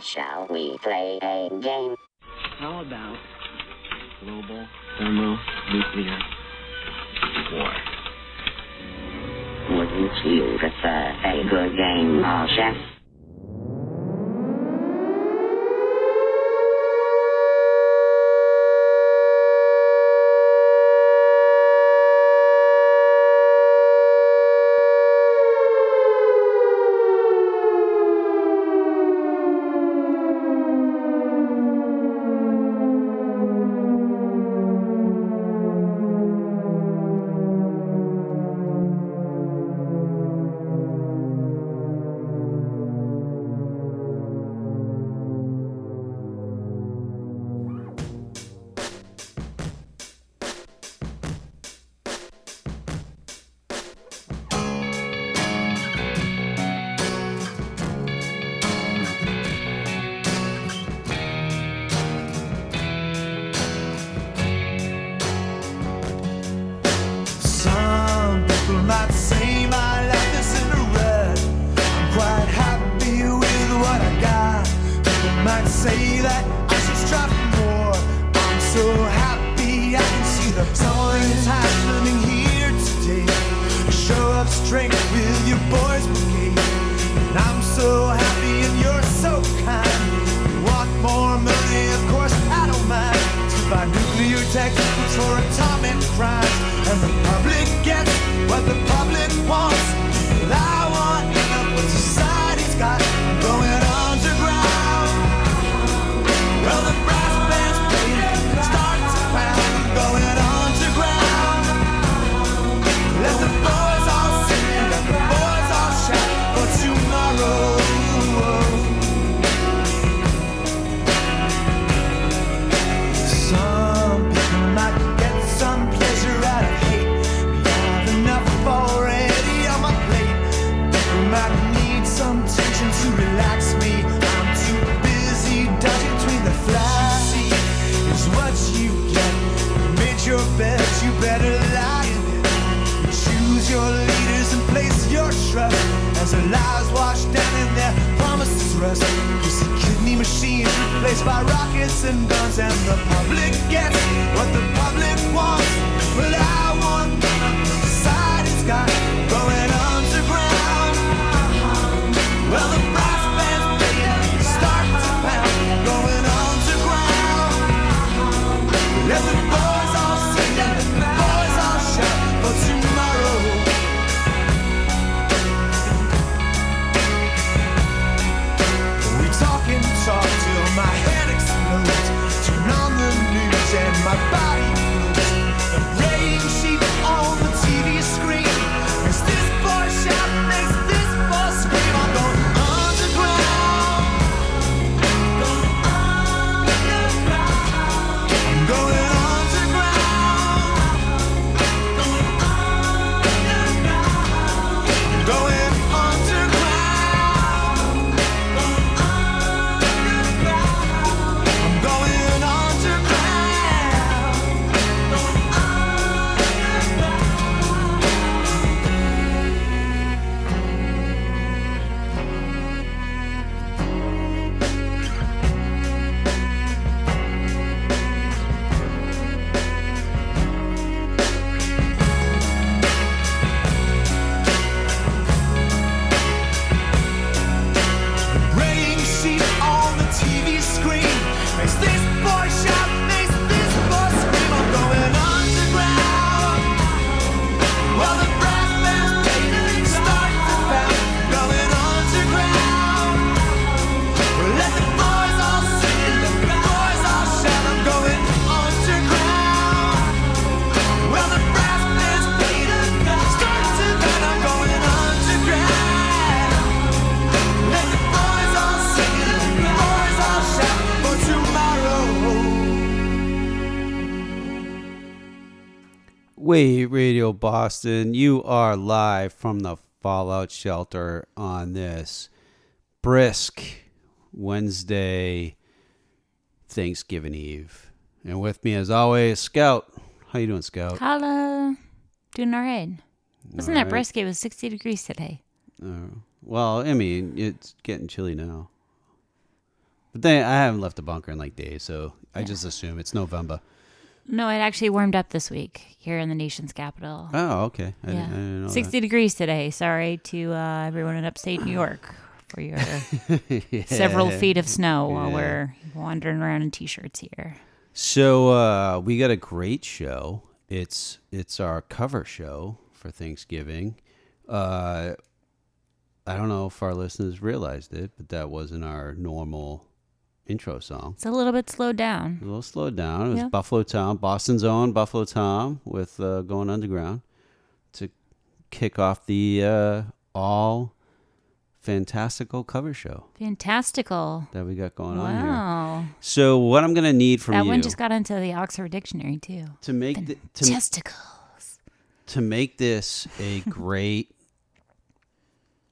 Shall we play a game? How about global thermonuclear war? Wouldn't you prefer a good game or? Boston. You are live from the Fallout Shelter on this brisk Wednesday, Thanksgiving Eve. And with me, as always, Scout. How you doing, Scout? Hello. Doing all right. Wasn't that brisk? It was 60 degrees today. Uh, well, I mean, it's getting chilly now. But then I haven't left the bunker in like days, so I just assume it's November. No, it actually warmed up this week here in the nation's capital. Oh, okay. I, yeah, didn't, I didn't know 60 degrees today. Sorry to uh, everyone in upstate New York for your that. several feet of snow while Yeah. we're wandering around in t-shirts here. So uh, we got a great show. It's it's our cover show for Thanksgiving. Uh, I don't know if our listeners realized it, but that wasn't our normal intro song. It's a little bit slowed down. A little slowed down. It was Yeah. Buffalo Tom, Boston's own Buffalo Tom, with uh, going underground to kick off the uh, all fantastical cover show Fantastical. that we got going on here. Wow. So what I'm gonna need from That you one just got into the Oxford Dictionary too. to make the, to Testicles. to make this a great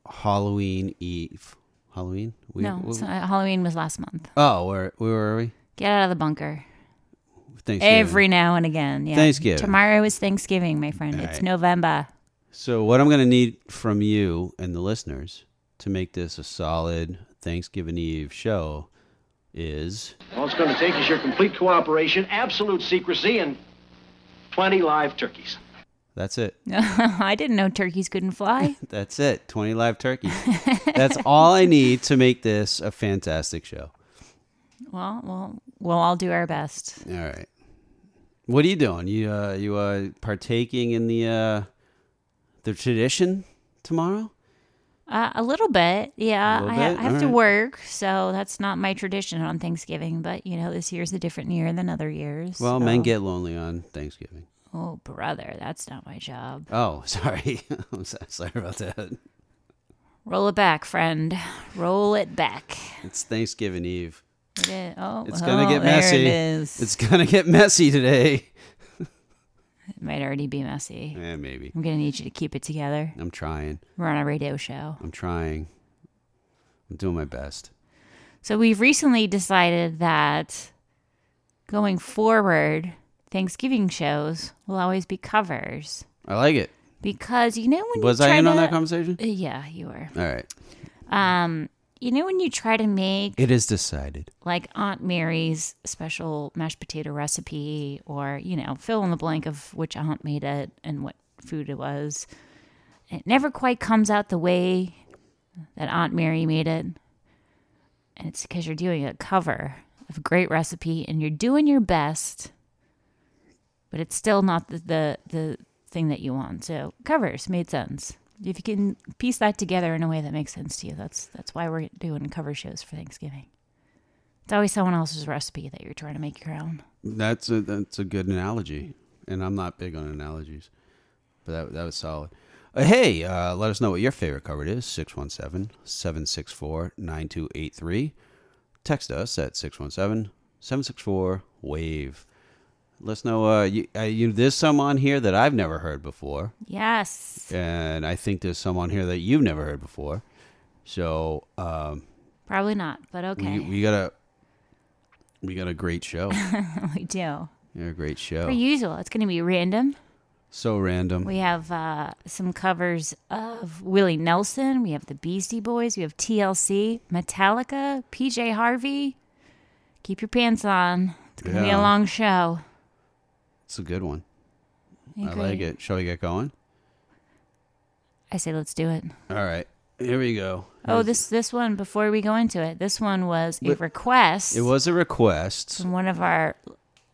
Halloween Eve. Halloween? We, No, we- so, uh, Halloween was last month. oh, where where were we? Get out of the bunker. Thanksgiving. Every now and again. Yeah. Thanksgiving. Tomorrow is Thanksgiving, my friend. All it's right. November. So what I'm going to need from you and the listeners to make this a solid Thanksgiving Eve show is All it's going to take is your complete cooperation, absolute secrecy, and 20 live turkeys. That's it. I didn't know turkeys couldn't fly. That's it. 20 live turkeys. that's all I need to make this a fantastic show. well, well, we'll all do our best. All right. What are you doing? You uh you uh partaking in the uh the tradition tomorrow? Uh, a little bit, yeah. Little I, ha- bit? I have All to right. work, so that's not my tradition on Thanksgiving. But you know, this year's a different year than other years. Well, so- men get lonely on Thanksgiving. Oh, brother, that's not my job. Oh, sorry. I'm so- sorry about that. Roll it back, friend. Roll it back. It's Thanksgiving Eve. It is. Oh, It's gonna oh, get messy. It is. It's gonna get messy today. It might already be messy. Yeah, maybe. I'm gonna need you to keep it together. I'm trying. We're on a radio show. I'm trying. I'm doing my best. So we've recently decided that going forward, Thanksgiving shows will always be covers I like it. because you know when Was you I try in on that conversation? Uh, Yeah, you were. All right. Um, you know when you try to make It is decided. like Aunt Mary's special mashed potato recipe, or you know, fill in the blank of which aunt made it and what food it was. It never quite comes out the way that Aunt Mary made it, and it's because you're doing a cover of a great recipe and you're doing your best, but it's still not the the, the thing that you want. So covers made sense. If you can piece that together in a way that makes sense to you, that's that's why we're doing cover shows for Thanksgiving. It's always someone else's recipe that you're trying to make your own. That's a that's a good analogy, and I'm not big on analogies, but that that was solid. Uh, hey, uh, let us know what your favorite cover is 617-764-9283. Text us at 617-764-WAVE. Let us know. Uh, you, uh, you, there's some on here that I've never heard before, Yes. and I think there's some on here that you've never heard before. So um, Probably not, but okay. we, we got a we got a great show. We, do. You're a great show. Per usual, it's going to be random. So random. We have uh, some covers of Willie Nelson. We have the Beastie Boys. We have TLC, Metallica, PJ Harvey. Keep your pants on. It's going to be a long show. It's a good one. I agree. like it. Shall we get going? I say let's do it. All right. Here we go. Oh, this this one before we go into it. This one was a But- request It was a request. from one of our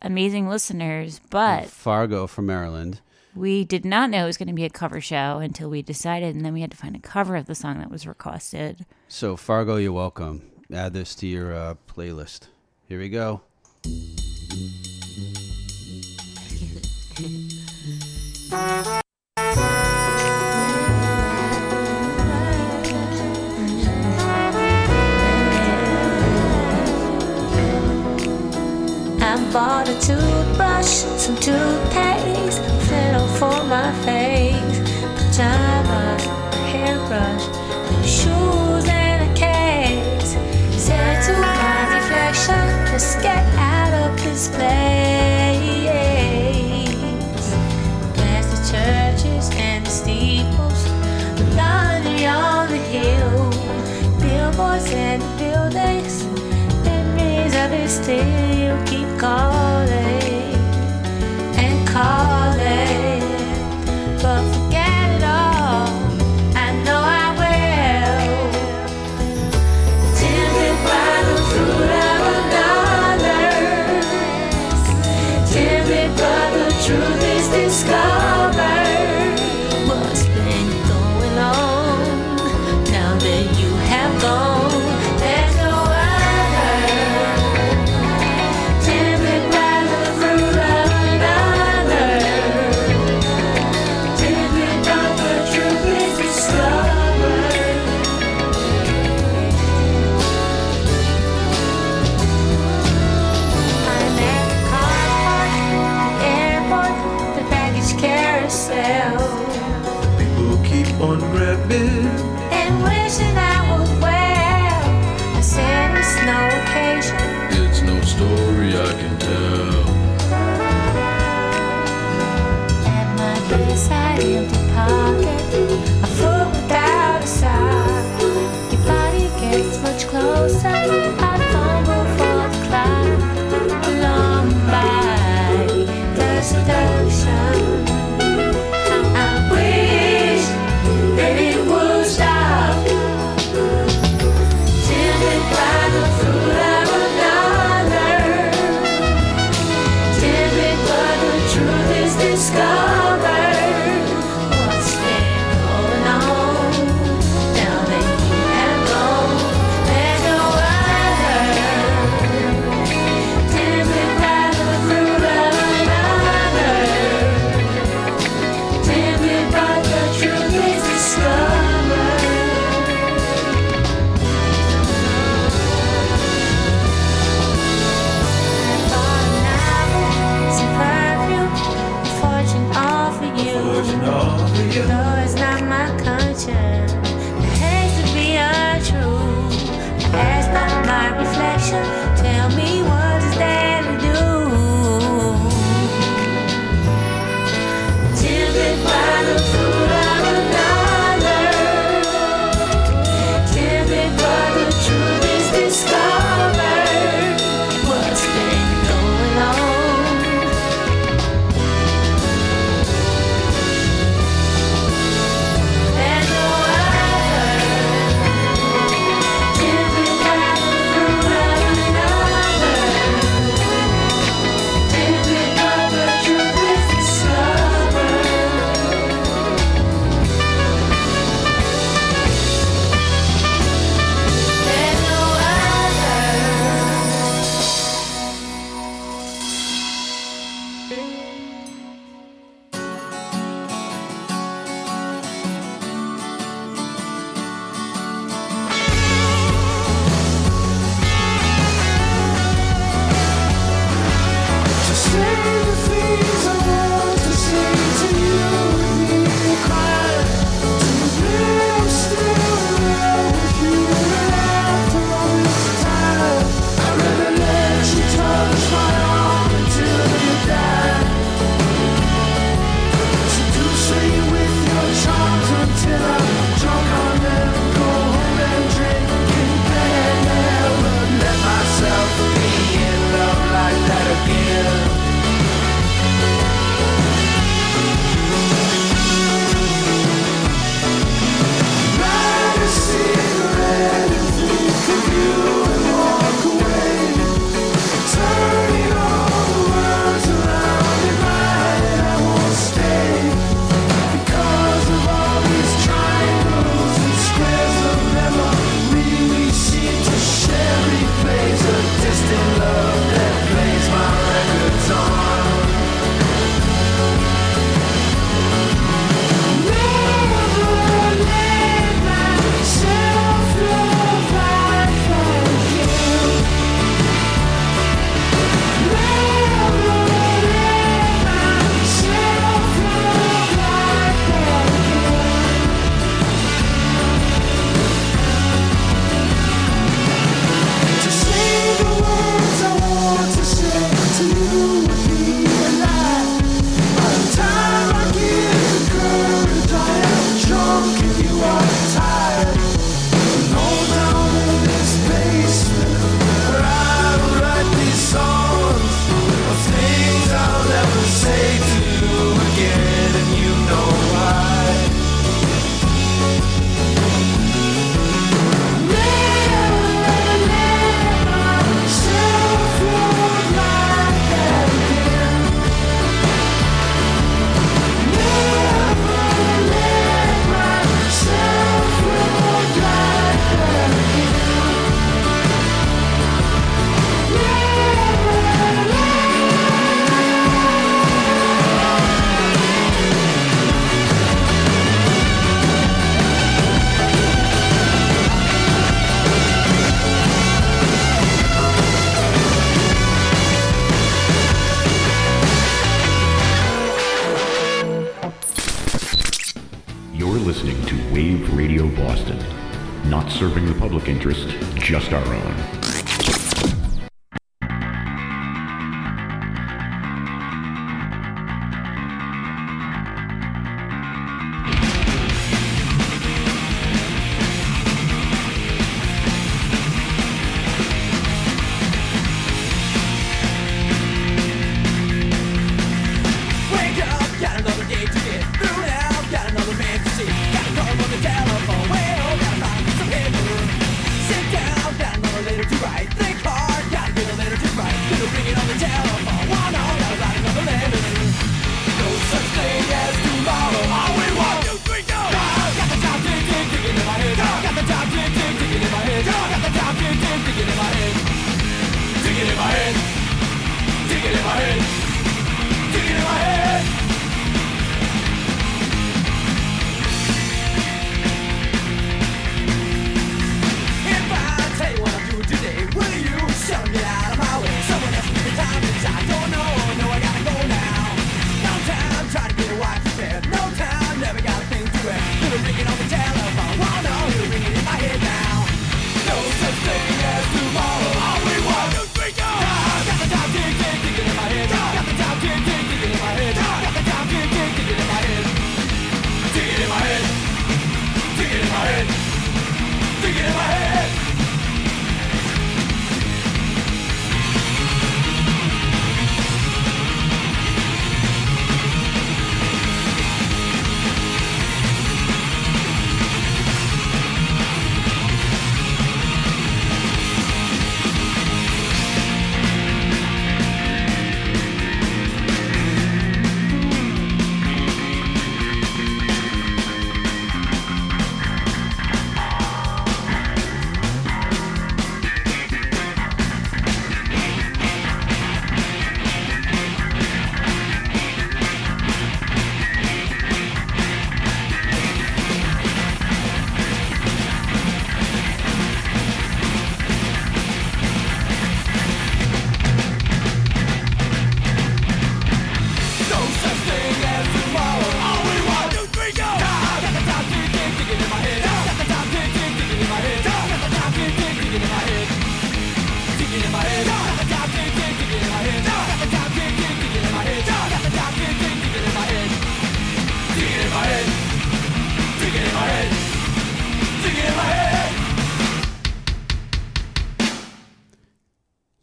amazing listeners, but Fargo from Maryland. we did not know it was going to be a cover show until we decided, and then we had to find a cover of the song that was requested. So Fargo, you're welcome. Add this to your uh, playlist. Here we go. Toothpaste, flannel for my face, pajamas, hairbrush, new shoes and a case. Said to my reflection, just get out of this place. Past the churches and the steeples, the lining on the hill, billboards and the buildings. They still you keep calling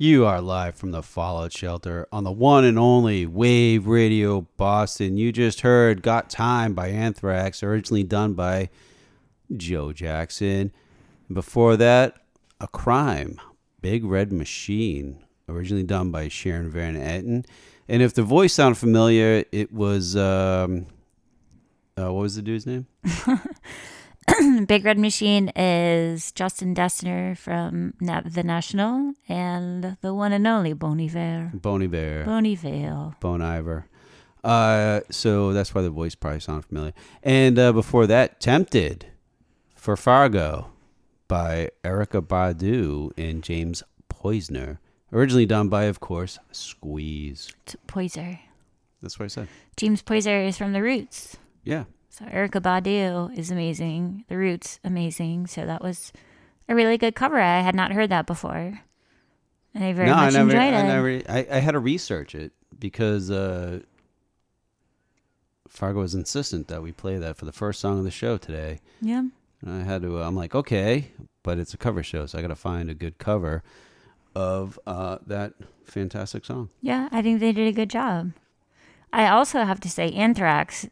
You are live from the Fallout Shelter on the one and only Wave Radio Boston. You just heard Got Time by Anthrax, originally done by Joe Jackson. Before that, A Crime, Big Red Machine, originally done by Sharon Van Etten. And if the voice sounded familiar, it was, um, uh, what was the dude's name? Big Red Machine is Justin Dessner from Na- The National and the one and only Bon Iver. Boney Bear. Bon Iver. Bon Iver. Uh, so that's why the voice probably sounded familiar. And uh, before that, Tempted for Fargo by Erykah Badu and James Poyser. Originally done by, of course, Squeeze. T- Poyser. That's what I said. James Poyser is from The Roots. Yeah. So Erykah Badu is amazing. The Roots, amazing. So that was a really good cover. I had not heard that before. And I very no, much I never, enjoyed I it. I, I had to research it because uh, Fargo was insistent that we play that for the first song of the show today. yeah. And I had to. I'm like, okay, but it's a cover show, so I got to find a good cover of uh, that fantastic song. Yeah, I think they did a good job. I also have to say Anthrax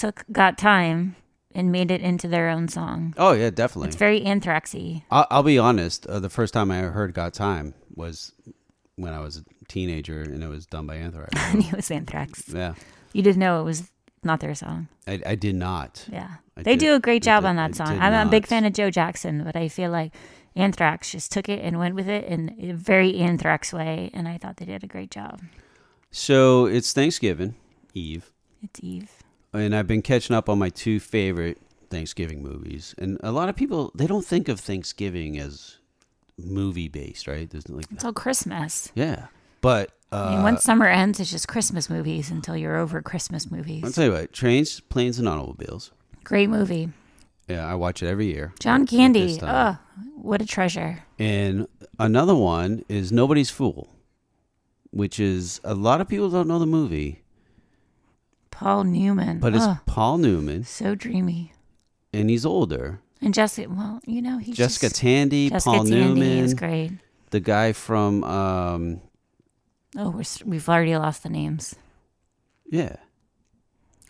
took got time and made it into their own song. Oh yeah, definitely. It's very Anthraxy. I'll, I'll be honest. Uh, the first time I heard "Got Time" was when I was a teenager, and it was done by Anthrax. and it was Anthrax. yeah, You didn't know it was not their song. I, I did not. Yeah. I they did- do a great job did- on that song. I'm a big fan of Joe Jackson, but I feel like Anthrax just took it and went with it in a very Anthrax way, and I thought they did a great job. So it's Thanksgiving Eve, It's Eve. And I've been catching up on my two favorite Thanksgiving movies. And a lot of people they don't think of Thanksgiving as movie based, right? There's like It's all Christmas. yeah, but uh, I mean, once summer ends, it's just Christmas movies until you're over Christmas movies. I'll tell you what: trains, planes, and automobiles. Great movie. Yeah, I watch it every year. John Candy. Oh, what a treasure. And another one is Nobody's Fool, which is a lot of people don't know the movie, Paul Newman. but it's Oh, Paul Newman, so dreamy. and he's older. And Jessica, well, you know, he's Jessica just, Tandy, Jessica Paul Tandy Newman, is great. the guy from um, Oh, we're, s- we've already lost the names. yeah,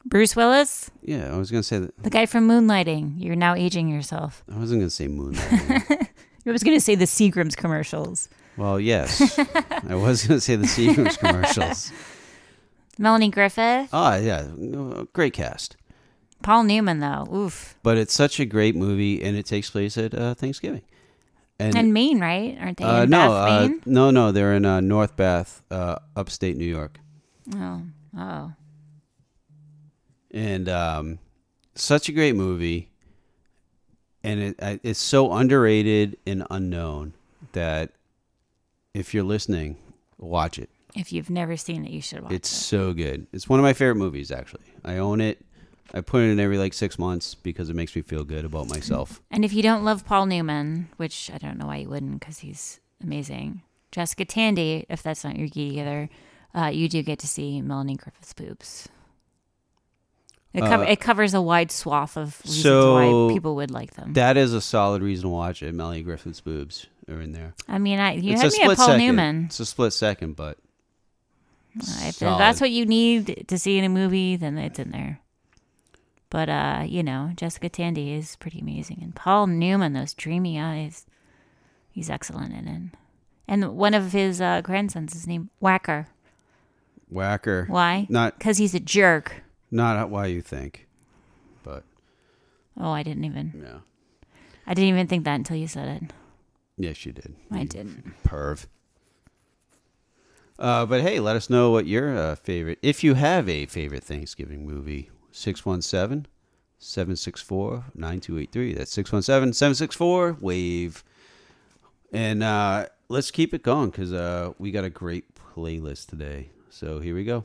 Bruce Willis, yeah. I was gonna say that. the guy from Moonlighting. You're now aging yourself. I wasn't gonna say Moonlight. I was going to say the Seagrams commercials. well, yes, I was gonna say the Seagram's commercials. Melanie Griffith, Oh yeah, great cast. Paul Newman, though. Oof. But it's such a great movie, and it takes place at uh, Thanksgiving. And, And Maine, right? Aren't they uh, in no, Bath, uh, Maine? no, no, they're in uh, North Bath, uh, upstate New York, Oh, oh. and um, such a great movie. And it it's so underrated and unknown that if you're listening, watch it. If you've never seen it, you should watch it. It's it. so good. It's one of my favorite movies, actually. I own it. I put it in every like six months because it makes me feel good about myself. And if you don't love Paul Newman, which I don't know why you wouldn't, because he's amazing. Jessica Tandy, if that's not your geek either, uh, you do get to see Melanie Griffith's boobs. It, cover, Uh, it covers a wide swath of reasons so why people would like them. That is a solid reason to watch it. Melanie Griffith's boobs are in there. I mean, I, you it's had me at Paul second. Newman. It's a split second, but If that's what you need to see in a movie, then it's in there. But uh, you know, Jessica Tandy is pretty amazing, and Paul Newman, those dreamy eyes, he's excellent in it. And one of his uh, grandsons is named Whacker. Whacker. Why? Not Because he's a jerk. not why you think, but Oh, I didn't even. yeah. I didn't even think that until you said it. Yes, you did. I You didn't. Perv. Uh, but hey, let us know what your uh, favorite, if you have a favorite Thanksgiving movie. 617 764 9283. That's 617 764 WAVE. And uh, let's keep it going because uh, we got a great playlist today. So here we go.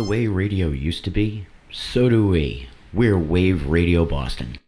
the way radio used to be, so do we. We're Wave Radio Boston.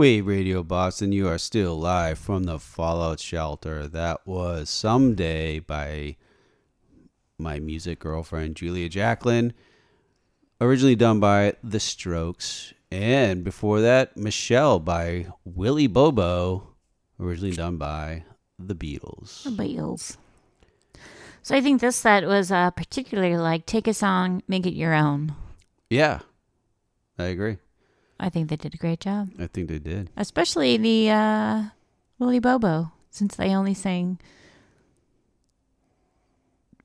Wave, Radio Boston, you are still live from the Fallout Shelter. That was Someday by my music girlfriend, Julia Jacklin. Originally done by The Strokes. And before that, Michelle by Willie Bobo. Originally done by The Beatles. The Beatles. So I think this set was uh, particularly like take a song, make it your own. Yeah, I agree. I think they did a great job. I think they did. Especially the uh, Willie Bobo, since they only sang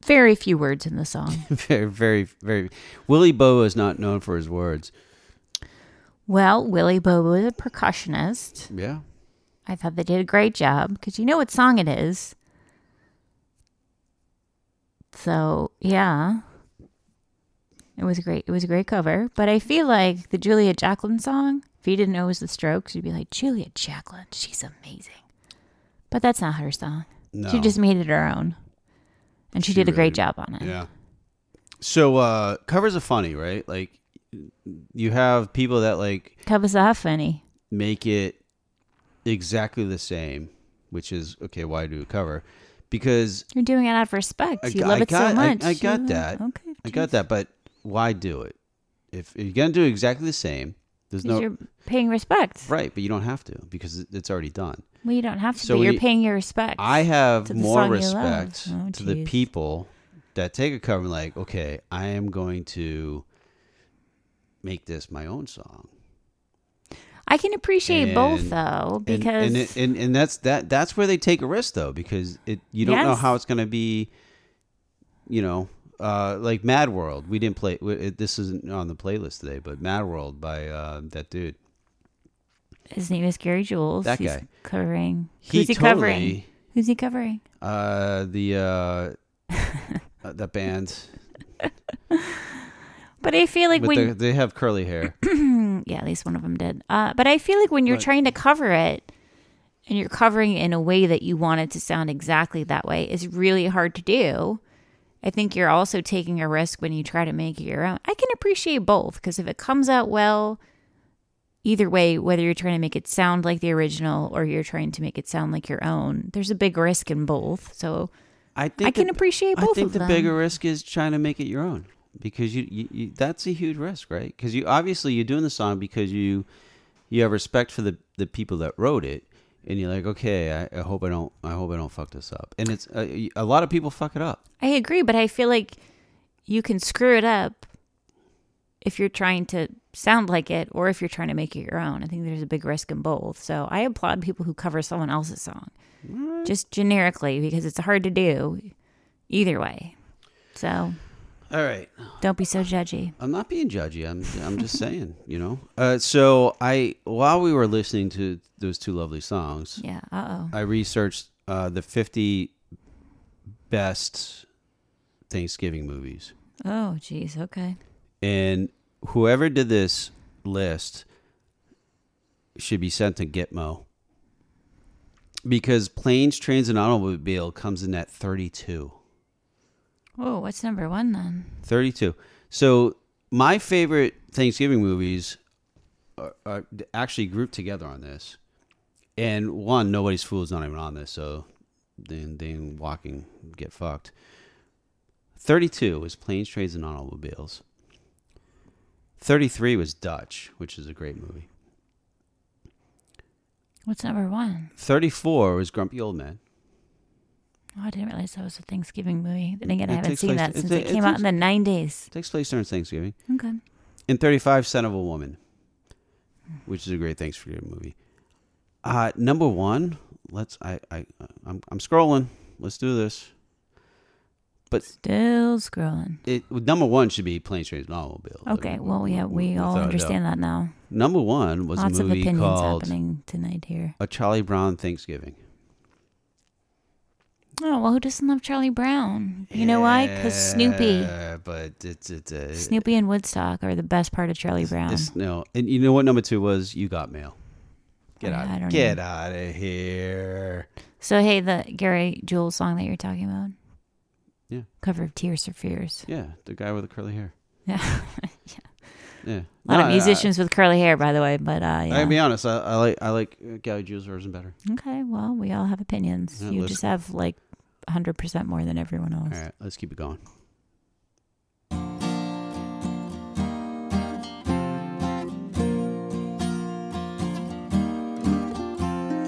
very few words in the song. very, very, very. Willie Bobo is not known for his words. Well, Willie Bobo is a percussionist. Yeah. I thought they did a great job because you know what song it is. So, yeah it was great. It was a great cover. But I feel like the Julia Jacklin song. If you didn't know it was the Strokes, you'd be like Julia Jacklin. She's amazing. But that's not her song. No. She just made it her own, and she, She did a great job on it. Yeah. So uh covers are funny, right? Like you have people that like Covers are funny. make it exactly the same, which is okay, why do a cover? Because You're doing it out of respect. I, you I love it got, so much. I, I got that. Okay. I got that, but why do it? If you're gonna do exactly the same, there's no you're paying respect. right, but you don't have to because it's already done. Well, you don't have to, so but you're you- paying your respect. I have to more song you love. respect Oh, to the people that take a cover and like, okay, I am going to make this my own song. I can appreciate both though, because and, it- and, and that's that that's where they take a risk though because it you don't know how it's going to be you know uh, like Mad World we didn't play it, this isn't on the playlist today but Mad World by uh, that dude his name is Gary Jules. That He's guy. covering. He Who's he covering? totally- Who's he covering? uh, the uh, uh, that band But I feel like but when they, they have curly hair yeah, at least one of them did. Uh, but I feel like when you're But- trying to cover it and you're covering it in a way that you want it to sound exactly that way is really hard to do. I think you're also taking a risk when you try to make it your own. I can appreciate both because if it comes out well, either way, whether you're trying to make it sound like the original or you're trying to make it sound like your own, there's a big risk in both. So I think I can the- appreciate both I think the them. bigger risk is trying to make it your own because you, you, you that's a huge risk, right? Because you obviously you're doing the song because you you have respect for the the people that wrote it, and you're like, okay, I, I hope I don't I hope I don't fuck this up. And it's uh, a lot of people fuck it up. I agree, but I feel like you can screw it up if you're trying to sound like it or if you're trying to make it your own. I think there's a big risk in both. So I applaud people who cover someone else's song just generically because it's hard to do either way. So All right, don't be so judgy. I'm not being judgy. I'm I'm just saying, you know. Uh, so I while we were listening to those two lovely songs, Yeah. Uh oh. I researched uh, the 50 best Thanksgiving movies. Oh, geez. Okay. And whoever did this list should be sent to Gitmo. Because Planes, Trains, and Automobile comes in at 32. Oh, what's number one then? 32. So my favorite Thanksgiving movies are, are actually grouped together on this. And one, Nobody's Fool is not even on this, so then then walking get fucked. 32 was Planes, Trains, and Automobiles. 33 was Dutch, which is a great movie. What's number one? 34 was Grumpy Old Man. Oh, I didn't realize that was a Thanksgiving movie. Then again, I haven't seen place- that it since ta- it it came out in the 90s. Takes place during Thanksgiving. Okay. And Thirty Five Scent of a Woman, which is a great Thanksgiving movie. Uh, number one, let's. I, I, I'm, I'm scrolling. Let's do this. But Still scrolling. it number one should be Planes, Trains, and Automobiles. I Okay, mean, well, yeah, we without all understand that now. Number one was Lots a of movie opinions called happening tonight here. A Charlie Brown Thanksgiving. Oh well, who doesn't love Charlie Brown? You know why? Because Snoopy, Yeah, but it's it's uh, Snoopy and Woodstock are the best part of Charlie Brown. It's, no, and you know what number two was? You got mail. Get I- out! I don't get out of here! So hey, the Gary Jules song that you're talking about, Yeah, cover of Tears for Fears. yeah, the guy with the curly hair. Yeah, Yeah, a lot of I- musicians with curly hair, by the way. But uh, I, yeah. I'll be honest. I, I like I like uh, Gary Jules' version better. okay, well, we all have opinions. Yeah, you just have like 100 percent more than everyone else. All right, let's keep it going.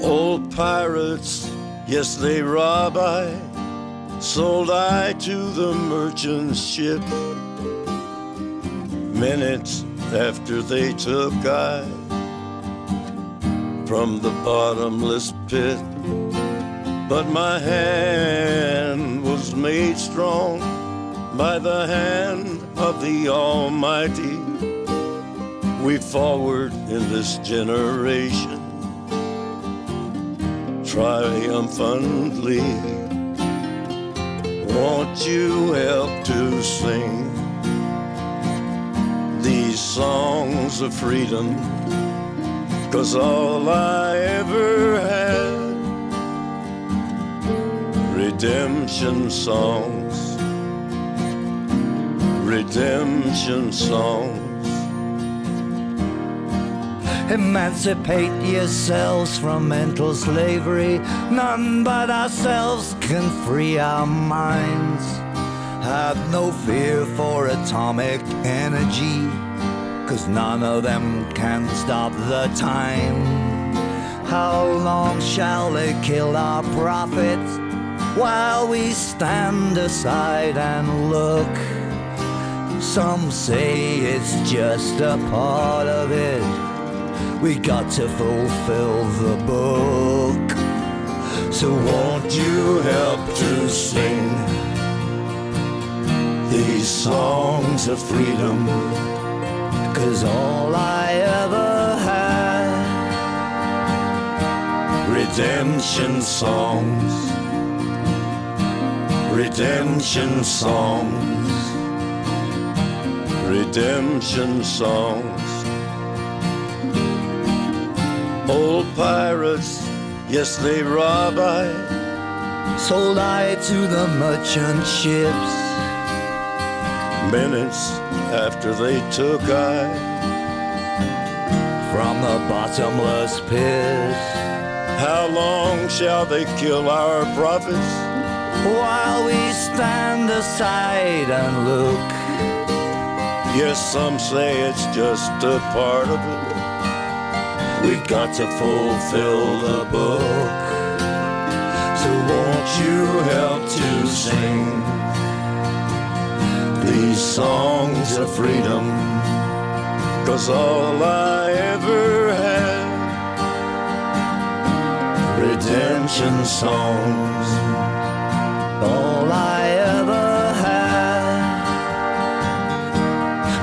Old pirates, yes, they rob I. Sold I to the merchant ship. Minutes after they took I, from the bottomless pit. But my hand was made strong by the hand of the Almighty. We forward in this generation triumphantly. Won't you help to sing these songs of freedom? Cause all I ever had redemption songs, redemption songs. Emancipate yourselves from mental slavery. None but ourselves can free our minds. Have no fear for atomic energy, cause none of them can stop the time. How long shall they kill our prophets while we stand aside and look? Some say it's just a part of it. We got to fulfill the book. So won't you help to sing these songs of freedom? Cause all I ever had redemption songs, redemption songs, redemption songs. Old pirates, yes, they rob I. Sold I to the merchant ships. Minutes after they took I from the bottomless pit. How long shall they kill our prophets? While we stand aside and look. Yes, some say it's just a part of it. We've got to fulfill the book. So won't you help to sing these songs of freedom? Cause all I ever had redemption songs. All I ever had.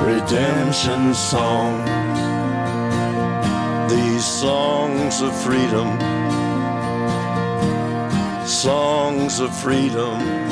Redemption songs. These songs of freedom, songs of freedom.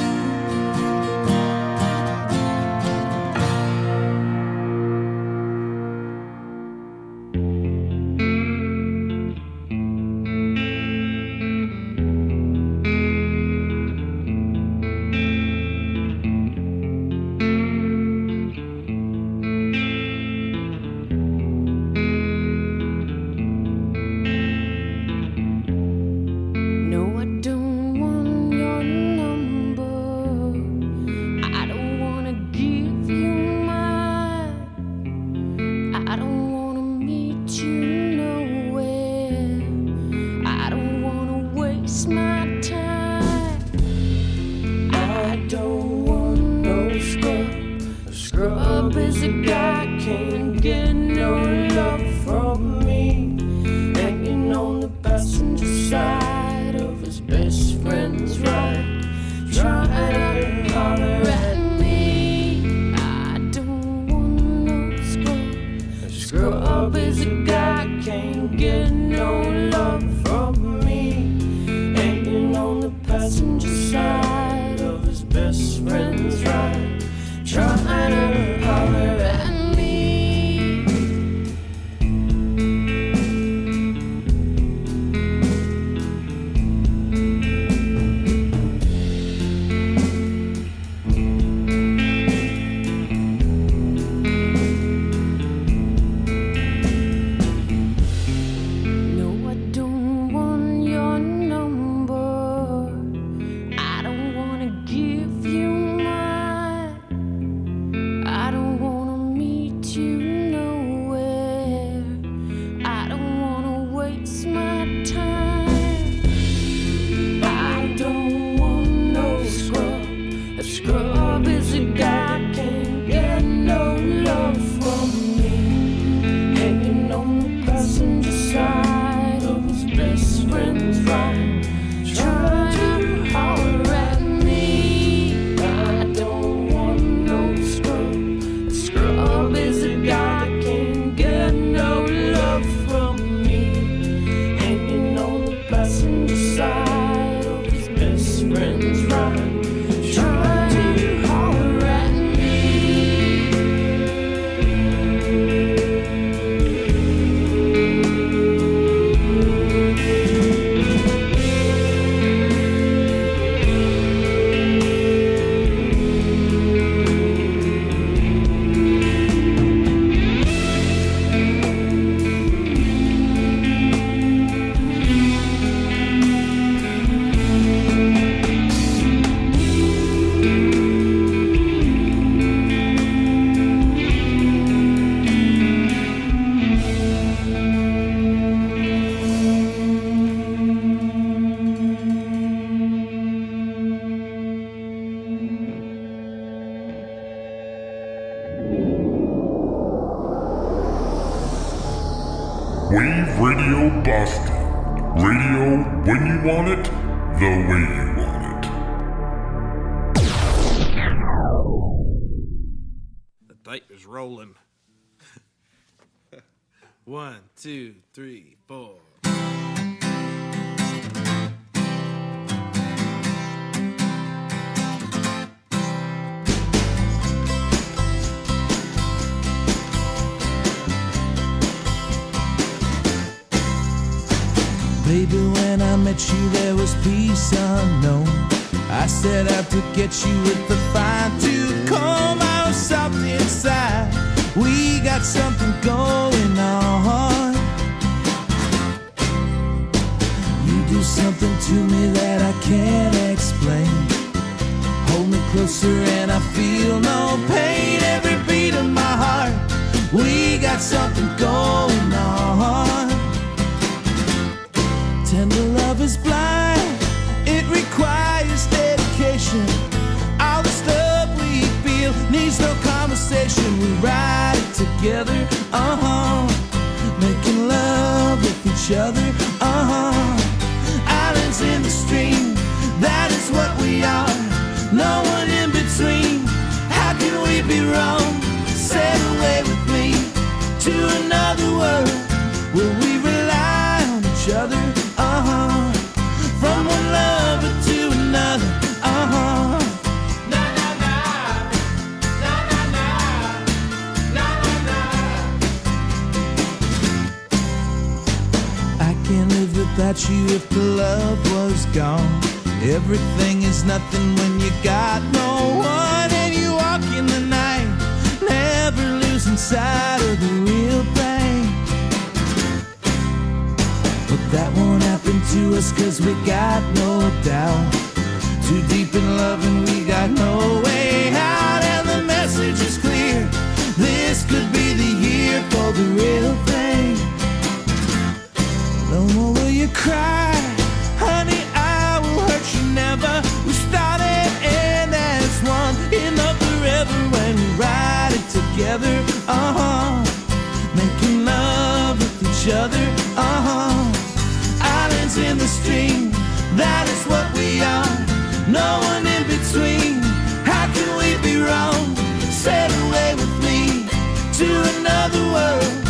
said I have to get you with the fire. about you if the love was gone. Everything is nothing when you got no one and you walk in the night, never losing sight of the real thing. But that won't happen to us cause we got no doubt. Too deep in love and we got no way out, and the message is clear. This could be the year for the real thing. cry, honey, I will hurt you never. We started and as one in forever when we ride it together. Uh huh. Making love with each other. Uh huh. Islands in the stream, that is what we are. No one in between. How can we be wrong? Away with me to another world.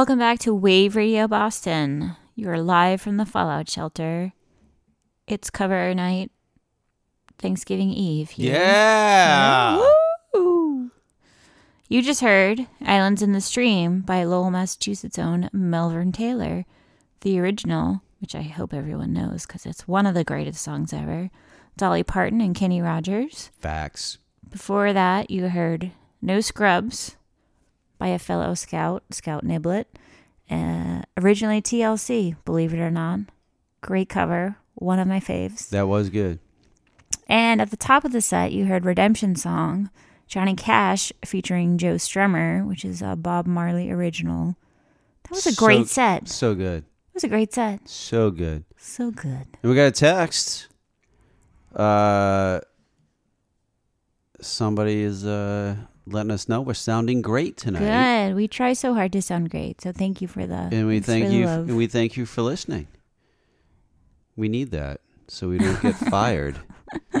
Welcome back to Wave Radio Boston. You're live from the Fallout Shelter. It's cover night, Thanksgiving Eve. Here. Yeah. Woo! You just heard Islands in the Stream by Lowell, Massachusetts' own Melvin Taylor, the original, which I hope everyone knows because it's one of the greatest songs ever. Dolly Parton and Kenny Rogers. Facts. Before that, you heard No Scrubs by a fellow scout, Scout Niblett. Uh, originally TLC, believe it or not. Great cover, one of my faves. That was good. And at the top of the set, you heard Redemption Song, Johnny Cash featuring Joe Strummer, which is a Bob Marley original. That was a great set. So good. It was a great set. So good. So good. And we got a text. Uh, somebody is uh letting us know we're sounding great tonight, Good. We try so hard to sound great. So thank you for that. and we thank you. And we thank you for listening. We need that so we don't get fired.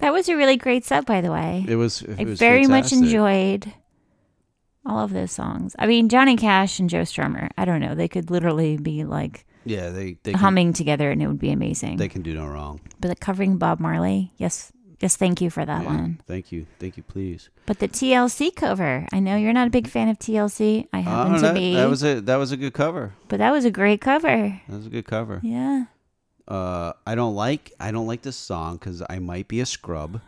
That was a really great set, by the way. It was. It I was very much enjoyed all of those songs. I mean, Johnny Cash and Joe Strummer. I don't know. They could literally be like Yeah, they they can, humming together, and it would be amazing. They can do no wrong. but the covering Bob Marley, yes, yes, thank you for that Yeah. one. Thank you. Thank you. Please. But the TLC cover, I know you're not a big fan of TLC. I happen Oh, to that, be, that was a that was a good cover. but that was a great cover. That was a good cover. Yeah. Uh, I don't like I don't like this song because I might be a scrub.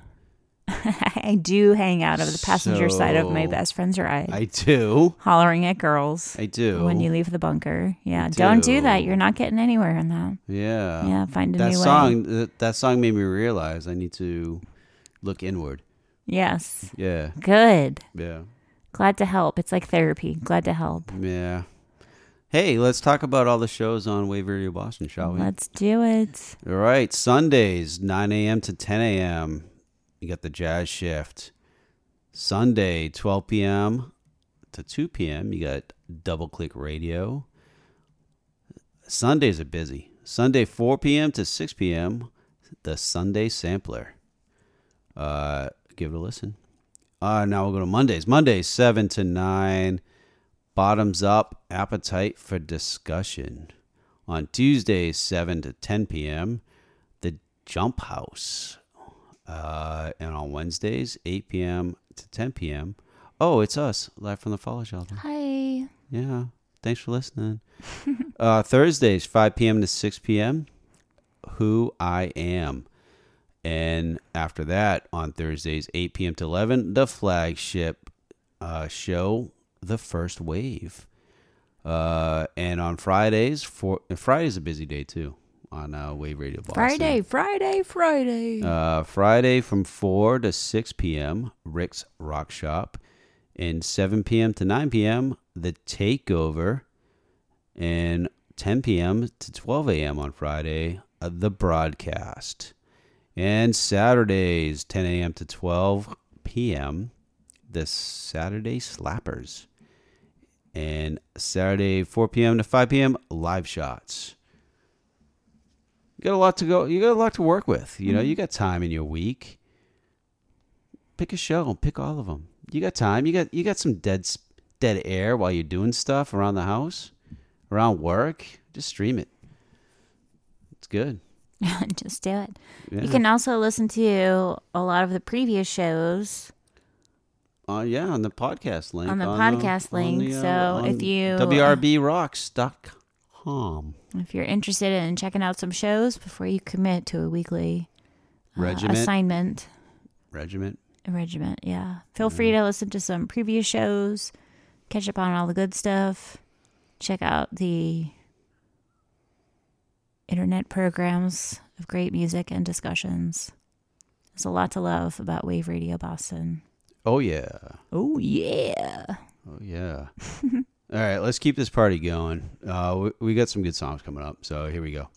I do hang out of the passenger side of my best friend's ride. I do. hollering at girls. I do. When you leave the bunker. Yeah. I Don't do that. You're not getting anywhere in that. Yeah. Yeah, find a that new way. song. That, that song made me realize I need to look inward. Yes. Yeah. Good. Yeah. Glad to help. It's like therapy. Glad to help. Yeah. Hey, let's talk about all the shows on Wave Radio Boston, shall we? Let's do it. All right, Sundays, 9 a.m. to 10 a.m. You got the jazz shift. Sunday, 12 p.m. to 2 p.m. You got double click radio. Sundays are busy. Sunday, 4 p.m. to 6 p.m. The Sunday Sampler. Uh, give it a listen. Uh, now we'll go to Mondays. Mondays, 7 to 9. Bottoms up, appetite for discussion. On Tuesdays, 7 to 10 p.m., the Jump House. Uh, and on Wednesdays, 8 p.m. to 10 p.m. Oh, it's us, live from the Fallout Shelter. Hi. Yeah, thanks for listening. uh, Thursdays, 5 p.m. to 6 p.m., Who I Am. And after that, on Thursdays, 8 p.m. to 11, the flagship uh, show, The First Wave. Uh, and on Fridays, for Friday's a busy day too on uh, Wave Radio Boston. Friday, Friday, Friday. Uh, Friday from 4 to 6 p.m., Rick's Rock Shop. And 7 p.m. to 9 p.m., The Takeover. And 10 p.m. to 12 a.m. on Friday, uh, The Broadcast. And Saturdays, 10 a.m. to 12 p.m., The Saturday Slappers. And Saturday, 4 p.m. to 5 p.m., Live Shots. You got a lot to go. You got a lot to work with. You know, you got time in your week. Pick a show. Pick all of them. You got time. You got you got some dead dead air while you're doing stuff around the house, around work. Just stream it. It's good. Just do it. Yeah. You can also listen to a lot of the previous shows. Uh, yeah, on the podcast link. On the podcast link, so if you- wrbrocks.com. If you're interested in checking out some shows before you commit to a weekly uh, Regiment. assignment, Regiment. regiment, yeah. Feel free to listen to some previous shows, catch up on all the good stuff, check out the internet programs of great music and discussions. There's a lot to love about Wave Radio Boston. Oh yeah. Oh yeah. Oh yeah. All right, let's keep this party going. Uh, we, we got some good songs coming up, so here we go.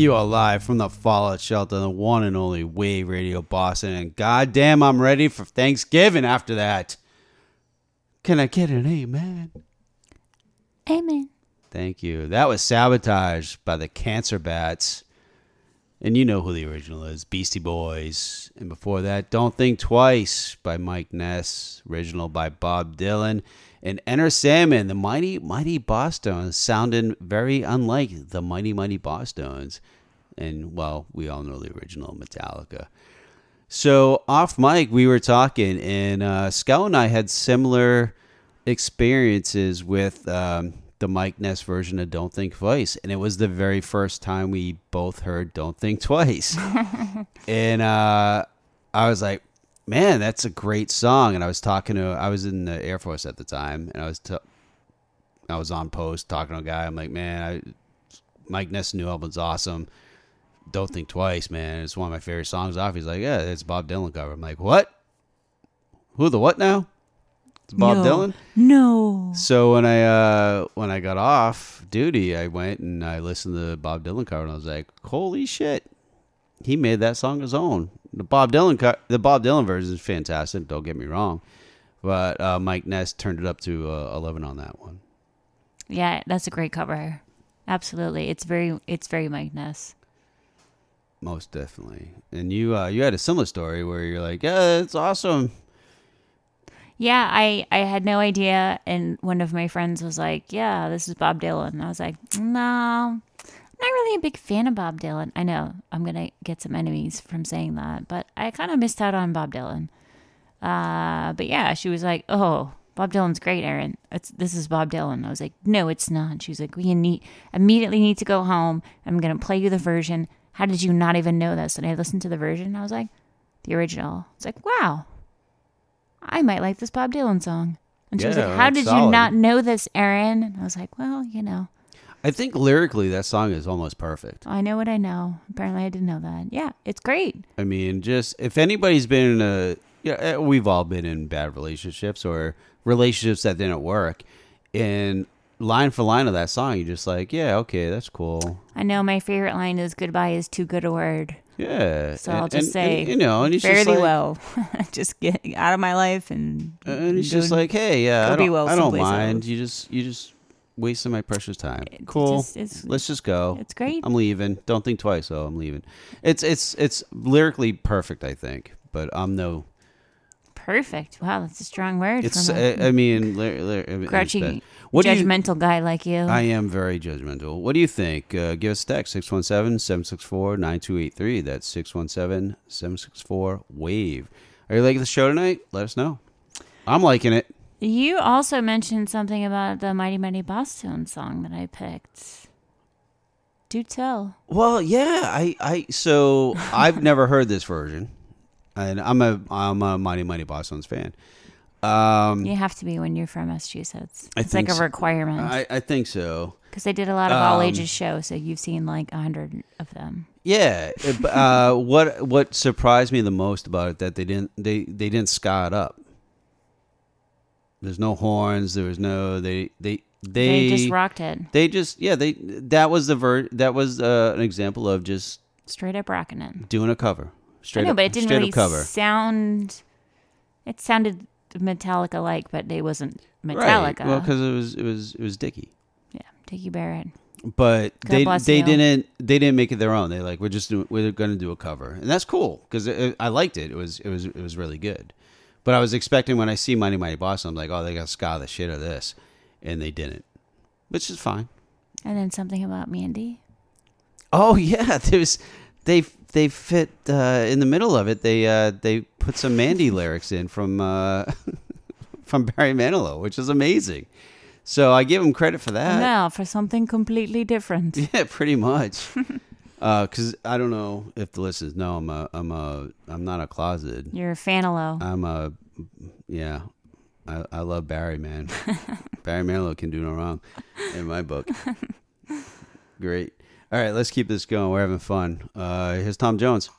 You are live from the Fallout Shelter, the one and only Wave Radio Boston, and goddamn, I'm ready for Thanksgiving after that. Can I get an amen? Amen. Thank you. That was sabotaged by the Cancer Bats. And you know who the original is Beastie Boys. And before that, Don't Think Twice by Mike Ness, original by Bob Dylan. And Enter Sandman, the Mighty Mighty Bosstones, sounding very unlike the Mighty Mighty Bosstones. And, well, we all know the original Metallica. So, off mic, we were talking, and uh, Scout and I had similar experiences with um, the Mike Ness version of Don't Think Twice. And it was the very first time we both heard Don't Think Twice. and uh, I was like, man, that's a great song. And I was talking to, I was in the Air Force at the time, and I was, t- I was on post talking to a guy. I'm like, man, I, Mike Ness' new album's awesome. Don't think twice, man. It's one of my favorite songs off. He's like, yeah, it's Bob Dylan cover. I'm like, what? Who the what now? It's Bob No. Dylan. No. So when I uh, when I got off duty, I went and I listened to the Bob Dylan cover, and I was like, "Holy shit!" He made that song his own. The Bob Dylan co- the Bob Dylan version is fantastic. Don't get me wrong, but uh, Mike Ness turned it up to uh, eleven on that one. Yeah, that's a great cover. Absolutely. It's very it's very Mike Ness. Most definitely. And you uh, you had a similar story where you're like, "Yeah, it's awesome." Yeah, I I had no idea and one of my friends was like, "Yeah, this is Bob Dylan." And I was like, "No. I'm not really a big fan of Bob Dylan." I know I'm to get some enemies from saying that, but I kind of missed out on Bob Dylan. Uh, but yeah, she was like, "Oh, Bob Dylan's great, Aaron. It's this is Bob Dylan. I was like, no, it's not. She was like, we need immediately need to go home. I'm gonna play you the version. How did you not even know this? And I listened to the version. And I was like, the original. It's like, wow, I might like this Bob Dylan song. And she was like, how did you not know this, Aaron? And I was like, well, you know, I think lyrically that song is almost perfect. I know what I know. Apparently, I didn't know that. Yeah, it's great. I mean, just if anybody's been in a, yeah, eh, we've all been in bad relationships or relationships that didn't work, and line for line of that song, you're just like, yeah, okay, that's cool. I know my favorite line is "Goodbye is too good a word." Yeah. So I'll just and- say, and, you know, and he's fairly just like, well. just get out of my life and. and he's just like, hey, yeah, I be don't, well I don't mind. else. You just, you just wasting my precious time. Cool. just- it's- Let's just go. it's great. I'm leaving. Don't think twice. Oh, I'm leaving. It's, it's, it's lyrically perfect, I think. But I'm no. Perfect. Wow, that's a strong word. It's. from I, a I mean, ly- ly- I mean, it's grouchy. What do you- judgmental guy like you. I am very judgmental. What do you think? Uh, give us a text 617-764-9283. That's 617-764-WAVE. Are you liking the show tonight? Let us know. I'm liking it. You also mentioned something about the Mighty Mighty Bosstones song that I picked. Do tell. Well, yeah, I, I so I've never heard this version, and I'm a I'm a Mighty Mighty Bosstones fan. Um, You have to be when you're from Massachusetts. I It's like think a so. requirement. I, I think so. Because they did a lot of all Um, ages shows, so you've seen like a hundred of them. Yeah. uh, what what surprised me the most about it that they didn't they they didn't ska it up. There's no horns. There was no they they they, They just rocked it. They just yeah they that was the ver that was uh, an example of just Straight up rocking it. doing a cover straight I know, up but it didn't really cover. sound. It sounded Metallica like, but it wasn't Right. Metallica. Well, because it was it was it was Dickie. yeah, Dickie Barrett. but God they they you. didn't they didn't make it their own. They like we're just doing, we're going to do a cover, and that's cool because I liked it. It was it was it was really good. But I was expecting when I see Mighty Mighty Bosstones, I'm like, oh, they got ska the shit out of this, and they didn't, which is fine. And then something about Mandy. Oh yeah, there's they they fit uh, in the middle of it. They uh, they put some Mandy lyrics in from uh, from Barry Manilow, which is amazing. So I give him credit for that. now for something completely different. Yeah, pretty much. Because I don't know if the listeners know, I'm a, I'm a, I'm not a closet. You're a Fanilow. I'm a, yeah. I, I love Barry, man. Barry Manilow can do no wrong, in my book. Great. All right, let's keep this going. We're having fun. Uh, here's Tom Jones.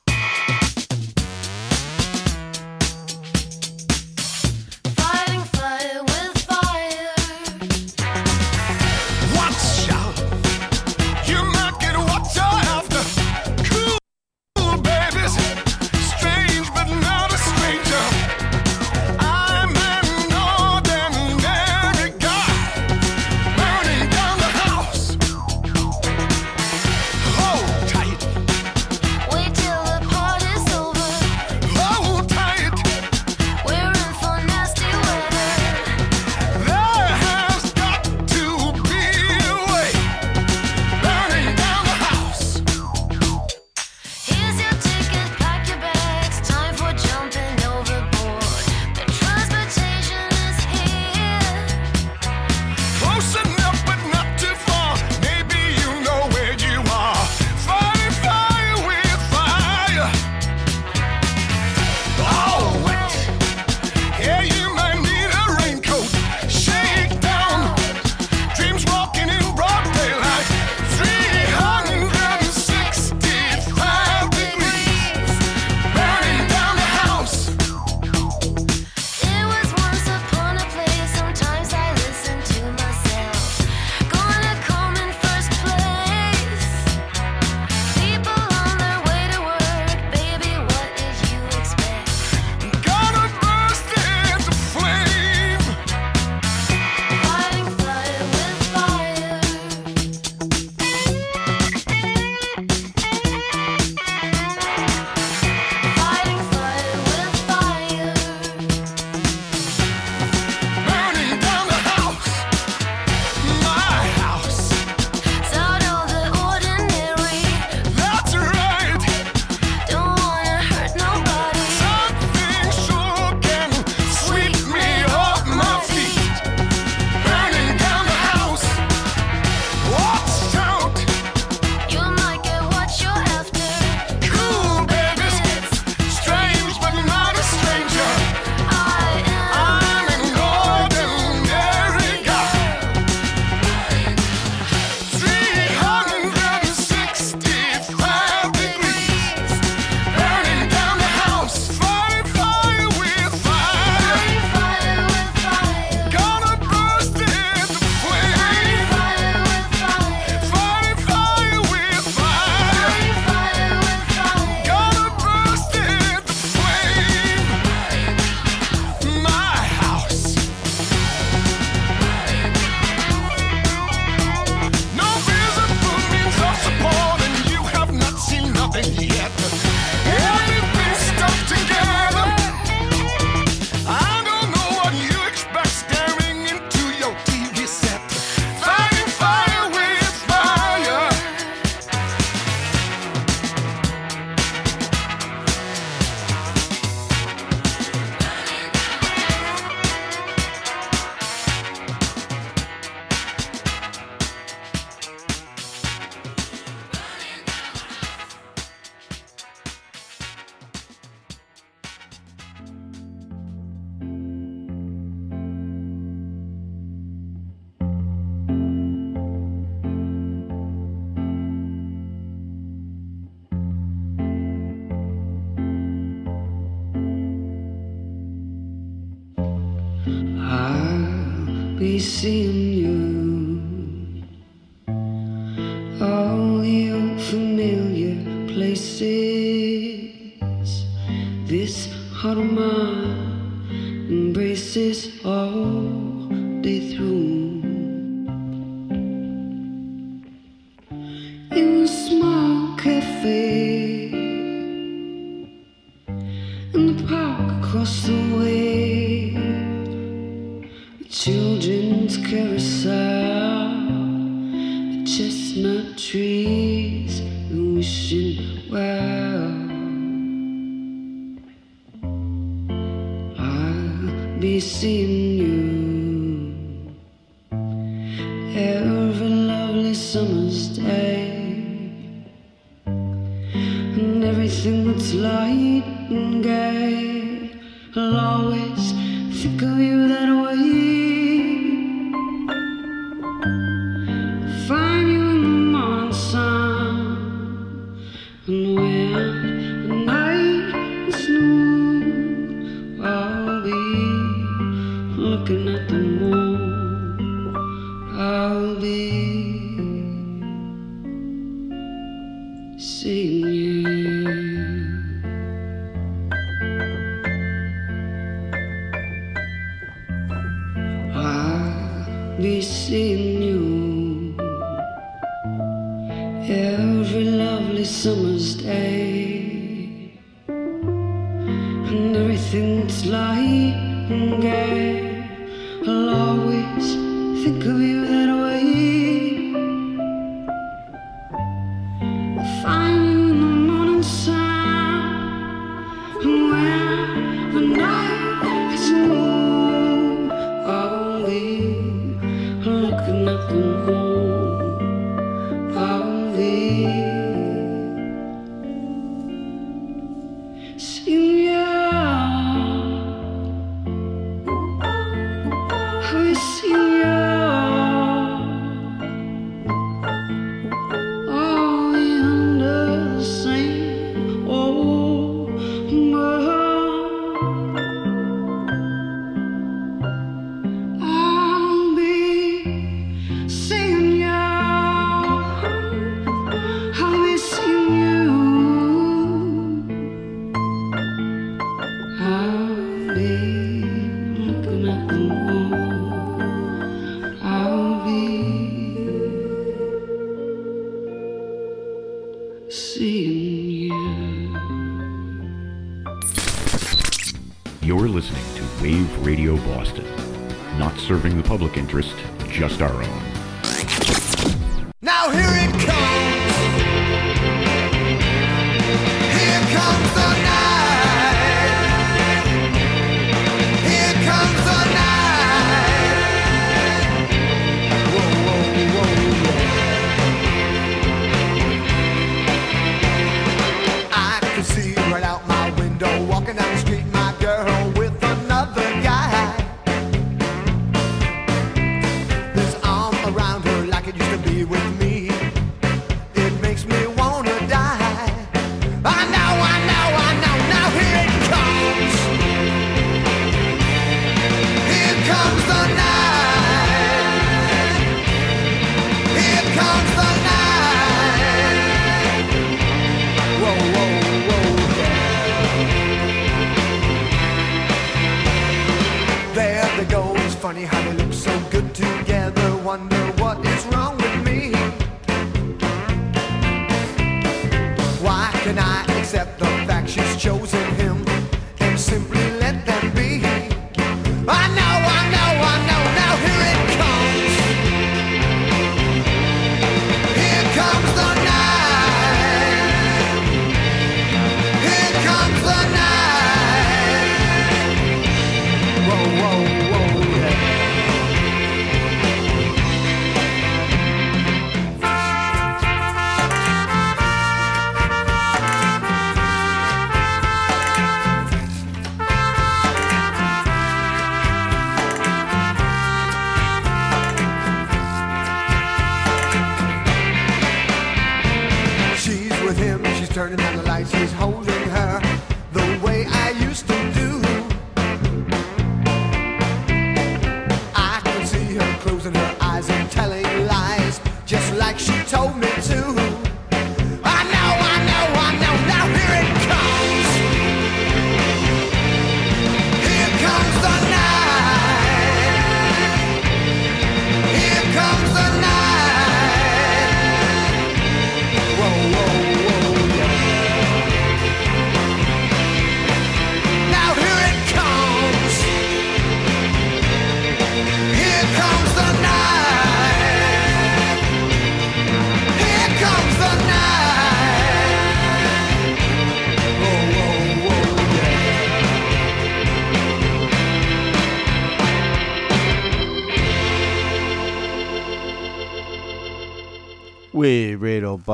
Public interest,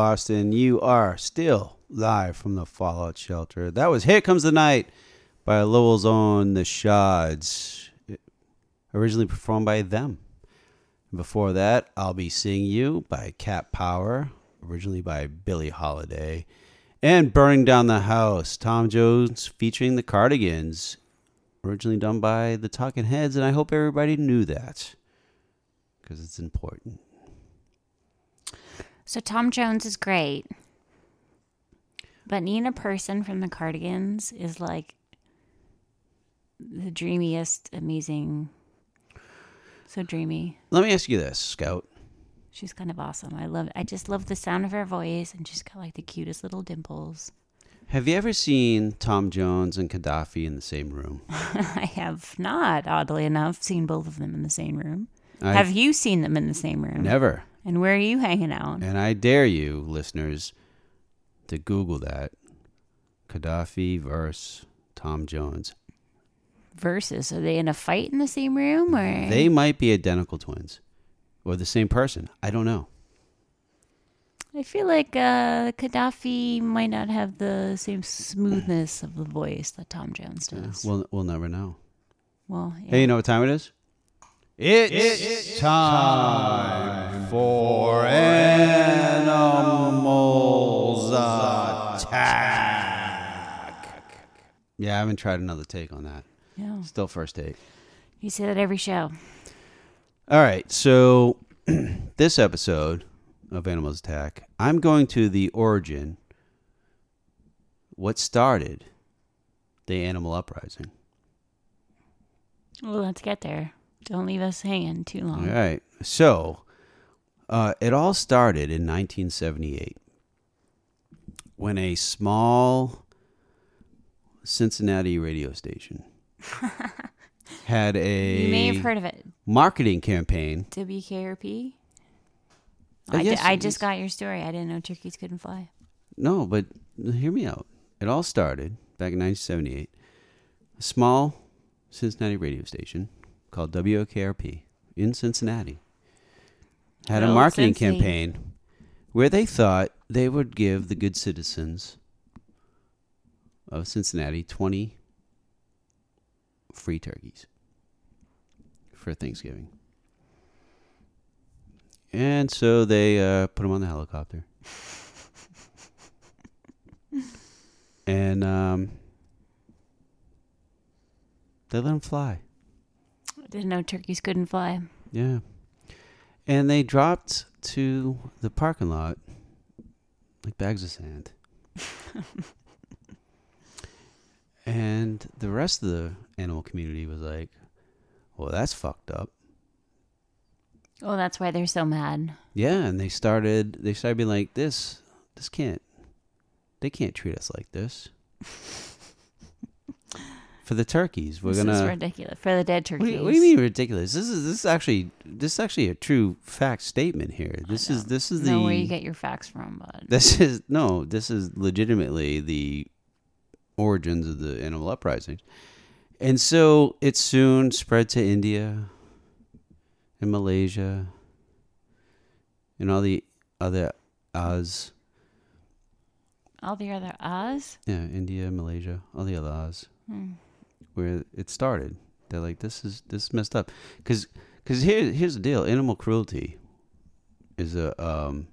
Boston, you are still live from the Fallout Shelter. That was Here Comes the Night by Lowell's own The Shods, originally performed by them. Before that, I'll Be Seeing You by Cat Power, originally by Billie Holiday. And Burning Down the House, Tom Jones featuring the Cardigans, originally done by the Talking Heads, and I hope everybody knew that because it's important. So Tom Jones is great. But Nina Persson from the Cardigans is like the dreamiest, amazing, so dreamy. Let me ask you this, Scout. She's kind of awesome. I love. I just love the sound of her voice, and she's got like the cutest little dimples. Have you ever seen Tom Jones and Gaddafi in the same room? I have not, oddly enough, seen both of them in the same room. I've- have you seen them in the same room? Never. And where are you hanging out? And I dare you, listeners, to Google that. Gaddafi versus Tom Jones. Versus, are they in a fight in the same room, or They might be identical twins or the same person. I don't know. I feel like uh, Gaddafi might not have the same smoothness of the voice that Tom Jones does. We'll, we'll never know. Well, yeah. Hey, you know what time it is? It's, time for Animals Attack. Yeah, I haven't tried another take on that. Yeah. Still first take. You say that every show. All right, so this episode of Animals Attack, I'm going to the origin, what started the animal uprising. Well, let's get there. Don't leave us hanging too long. All right, so uh, it all started in 1978 when a small Cincinnati radio station had a You may have heard of it. marketing campaign WKRP. Uh, I, yes, I just got your story. I didn't know turkeys couldn't fly. No, but hear me out. It all started back in 1978. A small Cincinnati radio station called WKRP in Cincinnati had a marketing Cincy. campaign where they thought they would give the good citizens of Cincinnati 20 free turkeys for Thanksgiving. And so they uh, put them on the helicopter. and um, they let them fly. Didn't know turkeys couldn't fly. Yeah. And they dropped to the parking lot like bags of sand. and the rest of the animal community was like, well, that's fucked up. Oh, that's why they're so mad. Yeah, and they started they started being like this this can't they can't treat us like this. For the turkeys, we're this gonna is ridiculous for the dead turkeys. you, what do you mean ridiculous? This is this is actually this is actually a true fact statement here. This is this is the where you get your facts from, bud. this is no, this is legitimately the origins of the animal uprisings, And so it soon spread to India and Malaysia and all the other Oz. all the other Oz. Yeah, India, Malaysia, all the other Oz. Hmm. Where it started. They're like, this is this is messed up. Because cause here, here's the deal animal cruelty is a um,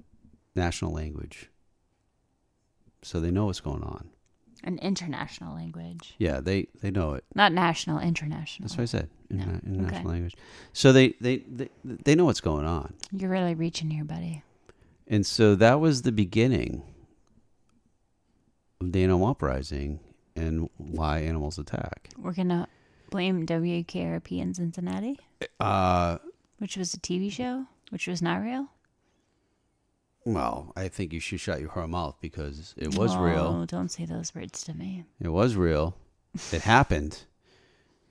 national language. So they know what's going on. An international language. Yeah, they they know it. Not national, international. That's what I said. No. Interna- international Okay. language. So they, they they they know what's going on, You're really reaching here, buddy. and so that was the beginning of the animal uprising and why animals attack. We're gonna blame WKRP in Cincinnati, Uh, which was a TV show, which was not real. well, I think you should shut your mouth because it was Oh, real. Don't say those words to me. It was real. It happened,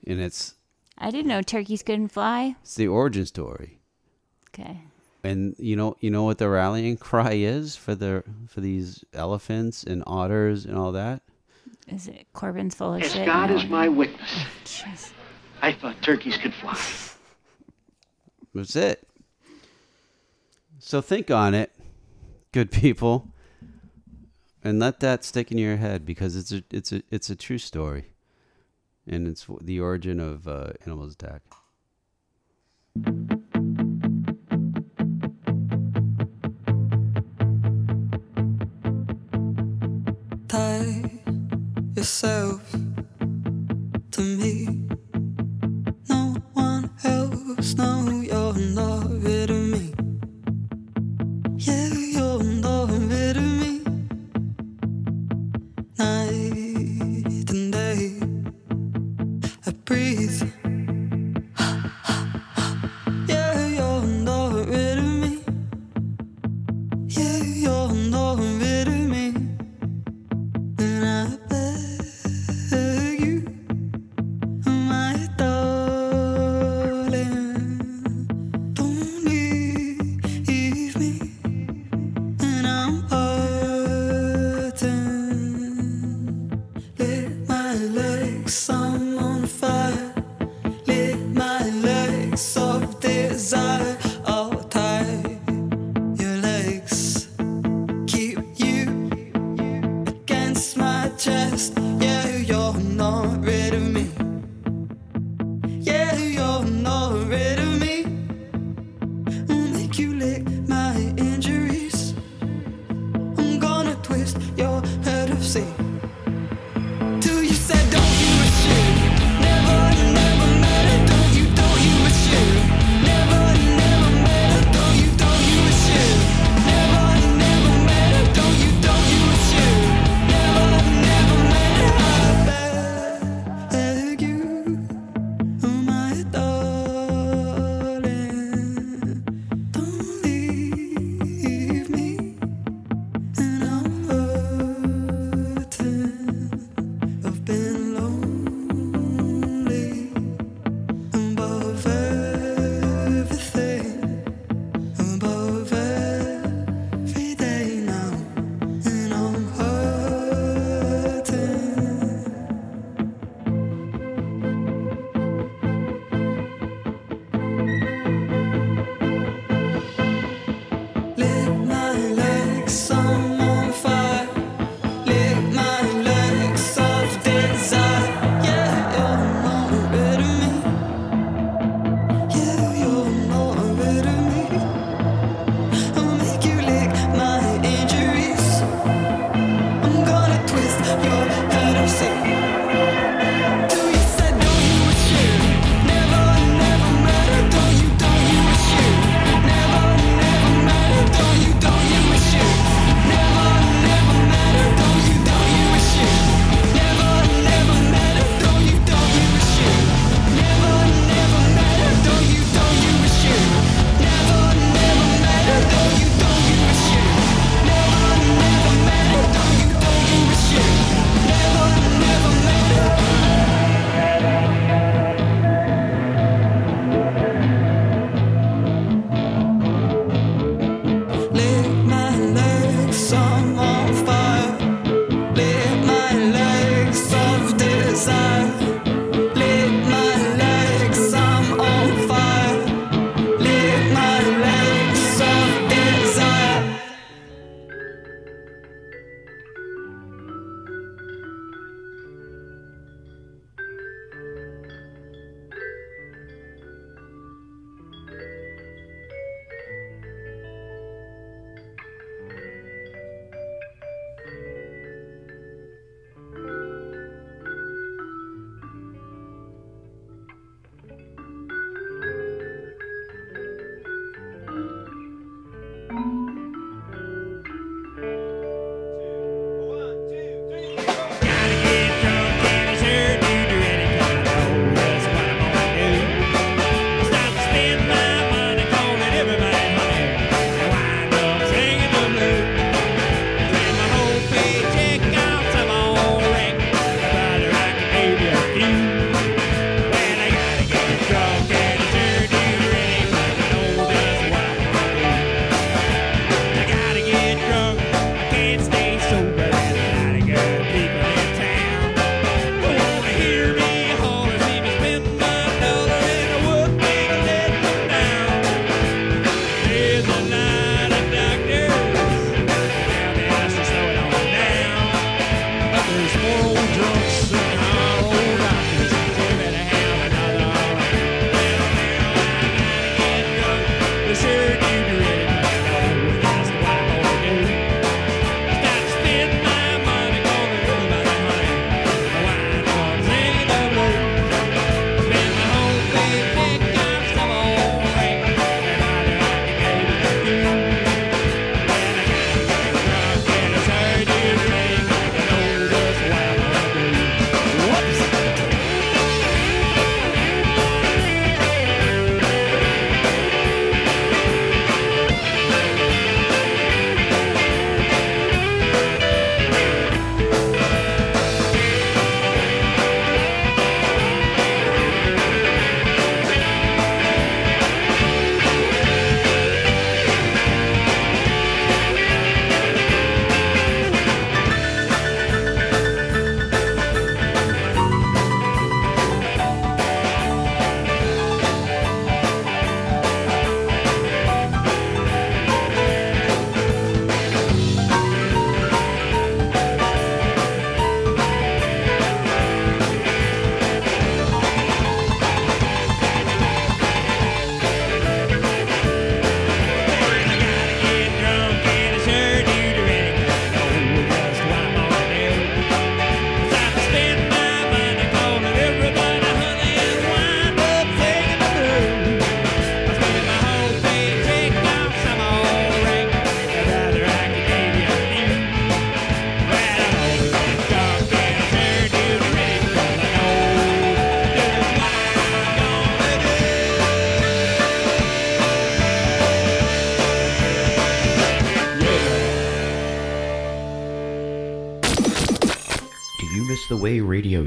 and it's I didn't know turkeys couldn't fly. it's the origin story. Okay. And you know, you know what the rallying cry is for the for these elephants and otters and all that. Is it Corbin's full of As shit? God No. is my witness, Jeez. I thought turkeys could fly. That's it. So think on it, good people, and let that stick in your head because it's a it's a it's a true story, and it's the origin of uh, animals attack. Yourself to me. No one else, no, you're not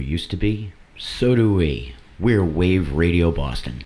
used to be? So do we. We're Wave Radio Boston.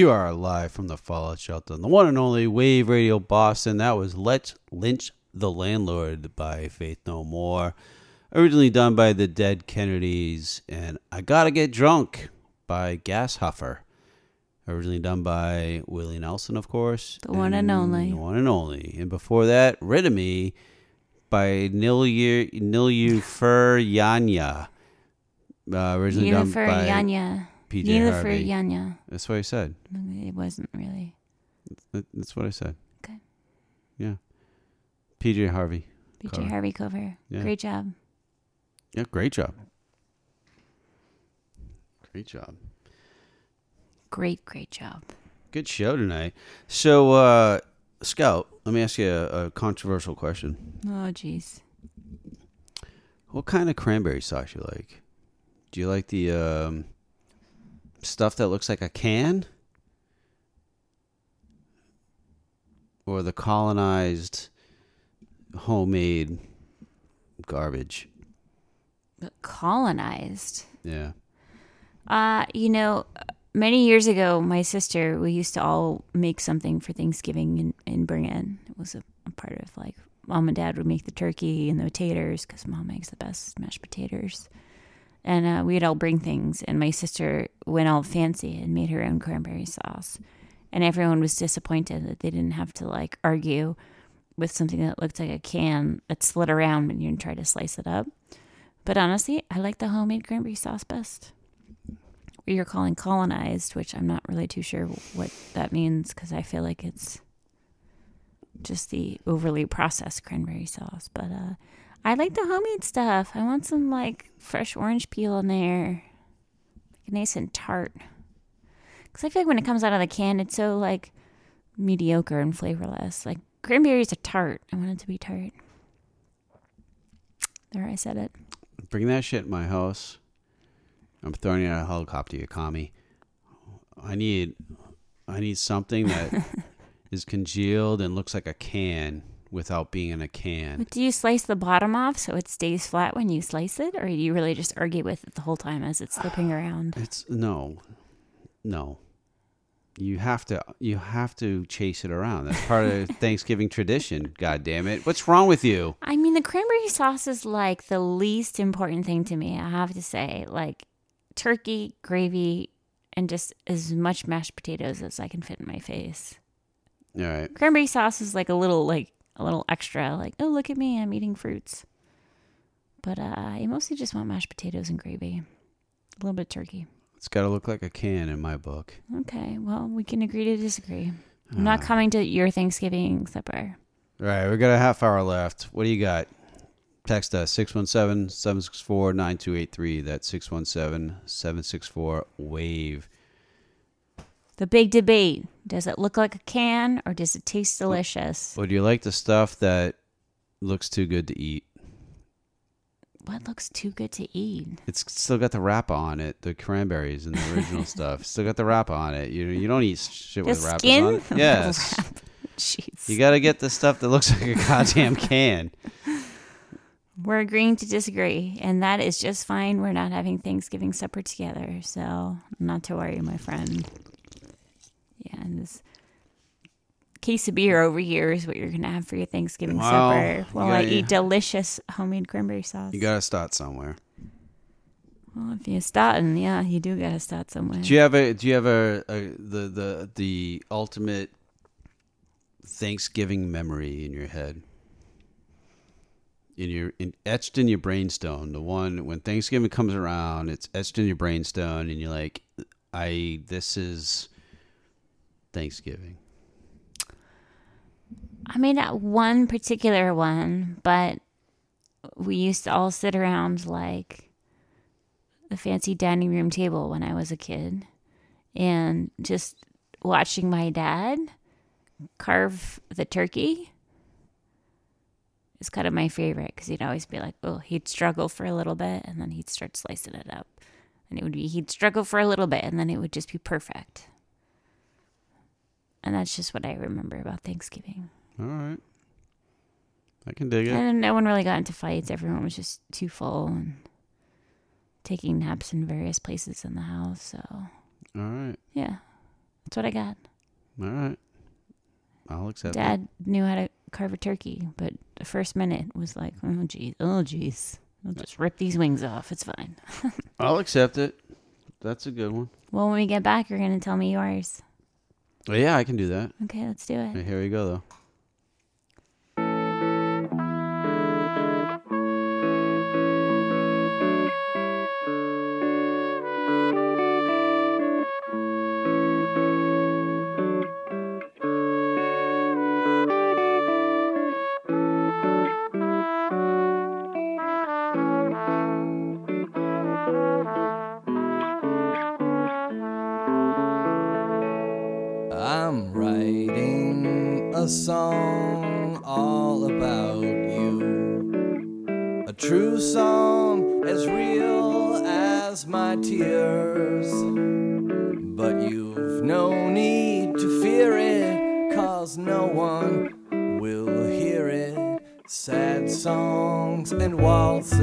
You are live from the Fallout Shelter, the one and only Wave Radio Boston. That was Let's Lynch the Landlord by Faith No More, originally done by the Dead Kennedys, and I Gotta Get Drunk by Gas Huffer, originally done by Willie Nelson, of course. The one and only. The one and only. And before that, Rid of Me by Nilyu, Nilufer Yanya, uh, originally done Nilufer by Yanya. PJ Nilufer Harvey. Yanya. That's what I said. It wasn't really. That- That's what I said. Okay. Yeah. PJ Harvey. Cover. Harvey cover. Yeah. Great job. Yeah, great job. Great job. Great, great job. Good show tonight. So, uh, Scout, let me ask you a, a controversial question. Oh, jeez. What kind of cranberry sauce you like? Do you like the um, stuff that looks like a can? Or the colonized, homemade garbage? Colonized. Yeah. Uh, you know, many years ago, my sister, we used to all make something for Thanksgiving and, and bring in. It was a, a part of like mom and dad would make the turkey and the potatoes because mom makes the best mashed potatoes. And uh, we'd all bring things, and my sister went all fancy and made her own cranberry sauce. And everyone was disappointed that they didn't have to like argue with something that looked like a can that slid around when you try to slice it up. But honestly, I like the homemade cranberry sauce best what you're calling colonized, which I'm not really too sure what that means because I feel like it's just the overly processed cranberry sauce. But uh, I like the homemade stuff. I want some like fresh orange peel in there, it nice and tart. Because I feel like when it comes out of the can, it's so like mediocre and flavorless. Like cranberries are tart. I want it to be tart. There, I said it. Bring that shit in my house. I'm throwing it out a helicopter, you commie. I need, I need something that is congealed and looks like a can without being in a can. But do you slice the bottom off so it stays flat when you slice it, or do you really just argue with it the whole time as it's slipping around? It's no, no. You have to, you have to chase it around. That's part of Thanksgiving tradition. God damn it! What's wrong with you? I mean, the cranberry sauce is like the least important thing to me. I have to say, like turkey, gravy, and just as much mashed potatoes as I can fit in my face. All right. Cranberry sauce is like a little like a little extra. Like, oh look at me, I'm eating fruits. But uh, I mostly just want mashed potatoes and gravy, a little bit of turkey. It's got to look like a can in my book. Okay, well we can agree to disagree. I'm not coming to your Thanksgiving supper. All right, we got a half hour left. What do you got? Text us 617 764 9283. That's 617 764 WAVE. The big debate: Does it look like a can or does it taste delicious? Or do you like the stuff that looks too good to eat? What looks too good to eat? It's still got the wrap on it, the cranberries and the original stuff. Still got the wrap on it. You you don't eat shit The with wrappers skin? on. The Yes. Jeez. You got to get the stuff that looks like a goddamn can. We're agreeing to disagree, and that is just fine. We're not having Thanksgiving supper together, so not to worry, my friend. Yeah, and this case of beer over here is what you're gonna have for your Thanksgiving Wow. supper while I gotta- eat delicious homemade cranberry sauce. You got to start somewhere. well, if you're starting, yeah, you do gotta start somewhere. Do you have a do you have a, a the the the ultimate Thanksgiving memory in your head? In your in, etched in your brainstone, the one when Thanksgiving comes around, it's etched in your brainstone, and you're like, "I this is Thanksgiving." I mean, not one particular one, but we used to all sit around like the fancy dining room table when I was a kid and just watching my dad carve the turkey is kind of my favorite because he'd always be like, oh, he'd struggle for a little bit and then he'd start slicing it up. And it would be, he'd struggle for a little bit and then it would just be perfect. And that's just what I remember about Thanksgiving. All right, I can dig it. And no one really got into fights. Everyone was just too full and taking naps in various places in the house. So, All right, yeah, that's what I got. all right. I'll accept it. Dad knew how to carve a turkey, but the first minute was like, oh, geez, oh, geez. I'll just rip these wings off. It's fine. I'll accept it. That's a good one. well, when we get back, you're going to tell me yours. Well, yeah, I can do that. Okay, let's do it. Here we go, though. Song all about you. A true song as real as my tears. But you've no need to fear it, cause no one will hear it. Sad songs and waltzes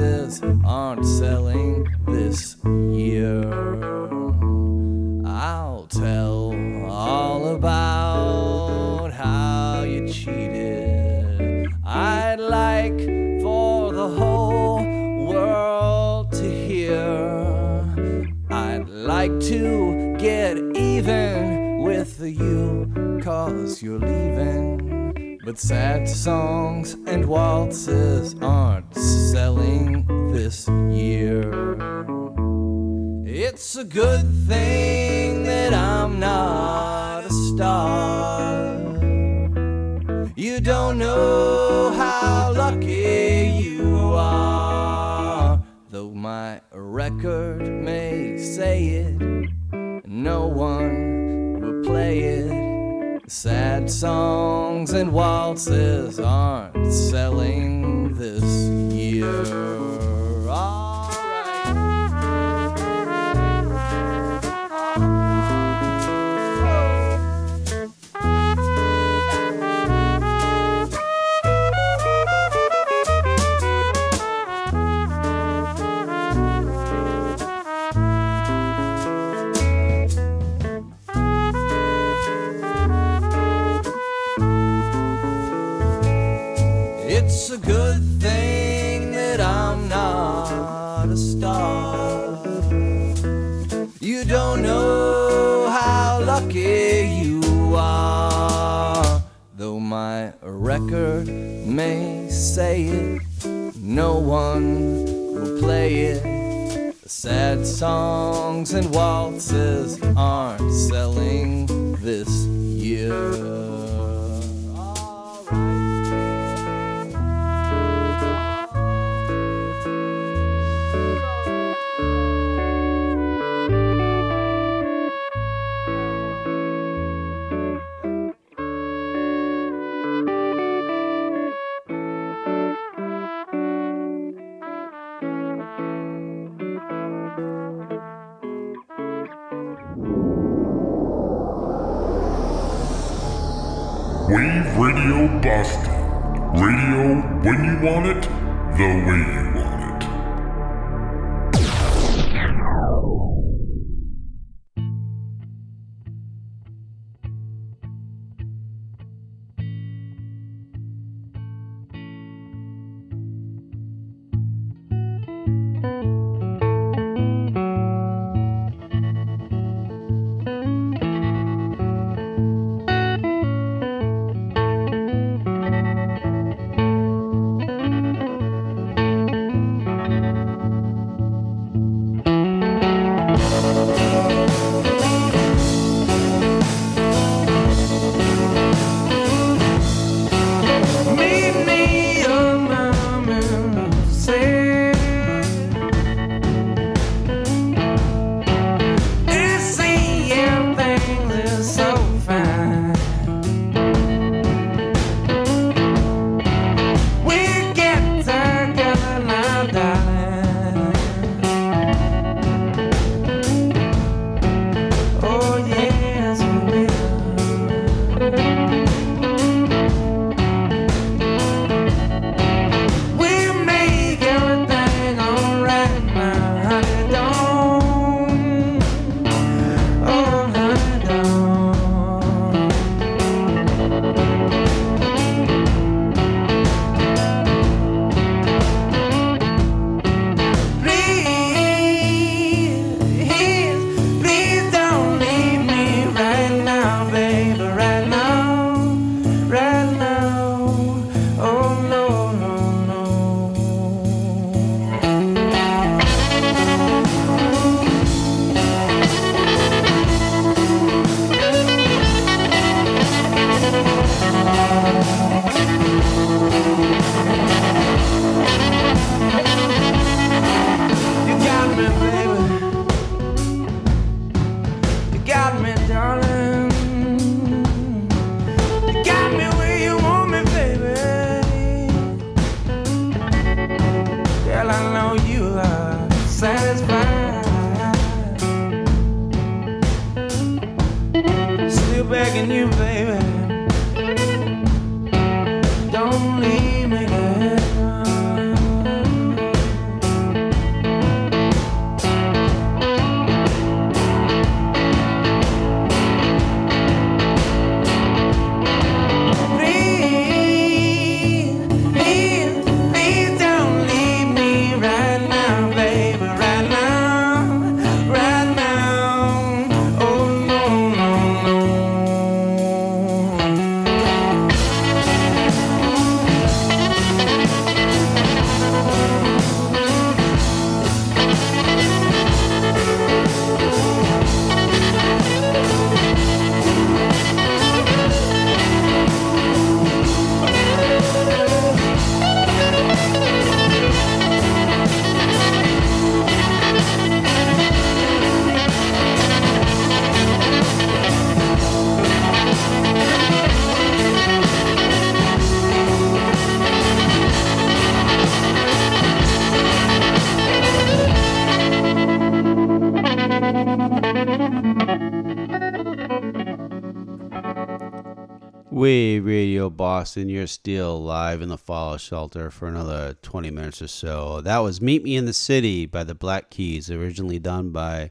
Boston, you're still live in the Fallout Shelter for another 20 minutes or so. That was Meet Me in the City by the Black Keys, originally done by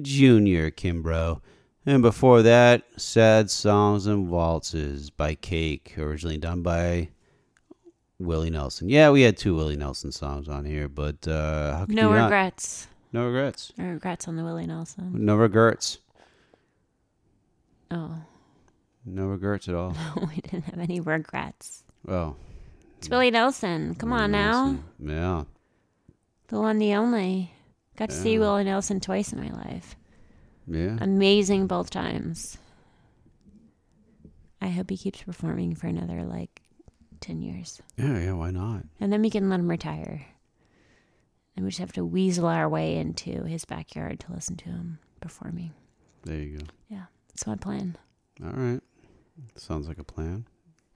Junior Kimbrough. And before that, Sad Songs and Waltzes by Cake, originally done by Willie Nelson. Yeah, we had two Willie Nelson songs on here, but uh, No you not? regrets. No regrets. No regrets on the Willie Nelson. No regrets. Oh, No regrets at all. no, we didn't have any regrets. Oh, It's Willie Nelson. Come on now. yeah. The one, the only. Got to see Yeah. Willie Nelson twice in my life. Yeah. Amazing both times. I hope he keeps performing for another like 10 years. Yeah, yeah, why not? And then we can let him retire. And we just have to weasel our way into his backyard to listen to him performing. There you go. Yeah, that's my plan. All right. Sounds like a plan.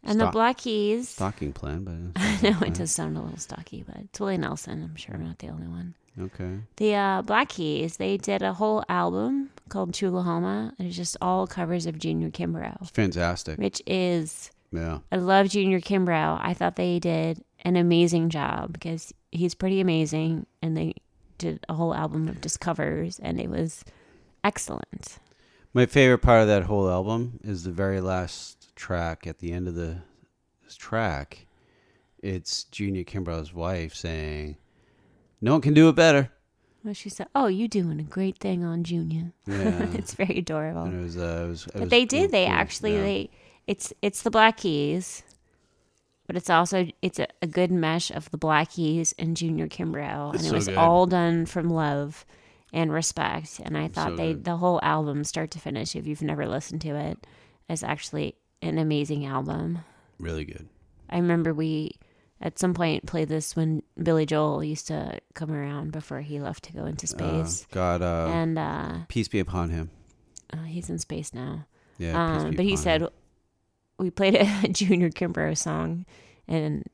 And the Black Keys. Stocking plan, but I know it does sound a little stocky, but it's Willie Nelson. I'm sure I'm not the only one. Okay. The uh, Black Keys, they did a whole album called Chulahoma. and It's just all covers of Junior Kimbrough, Fantastic. which is Yeah. I love Junior Kimbrough. I thought they did an amazing job because he's pretty amazing, and they did a whole album of just covers, and it was excellent. My favorite part of that whole album is the very last track at the end of the track. It's Junior Kimbrough's wife saying, "No one can do it better." Well, she said, "Oh, you're doing a great thing on Junior." Yeah. it's very adorable. And it was, uh, it was, it but was they real did. They cool. actually Yeah. they it's it's the Black Keys, but it's also it's a, a good mesh of the Black Keys and Junior Kimbrough, and It's it was good. all done from love and respect. And I thought So they good. the whole album, start to finish, if you've never listened to it, is actually an amazing album. really good. I remember we at some point played this when Billy Joel used to come around before he left to go into Uh, space. God, uh, and uh, peace be upon him. uh, he's in space now. Yeah, Um, but he said him. we played a Junior Kimbrough song, and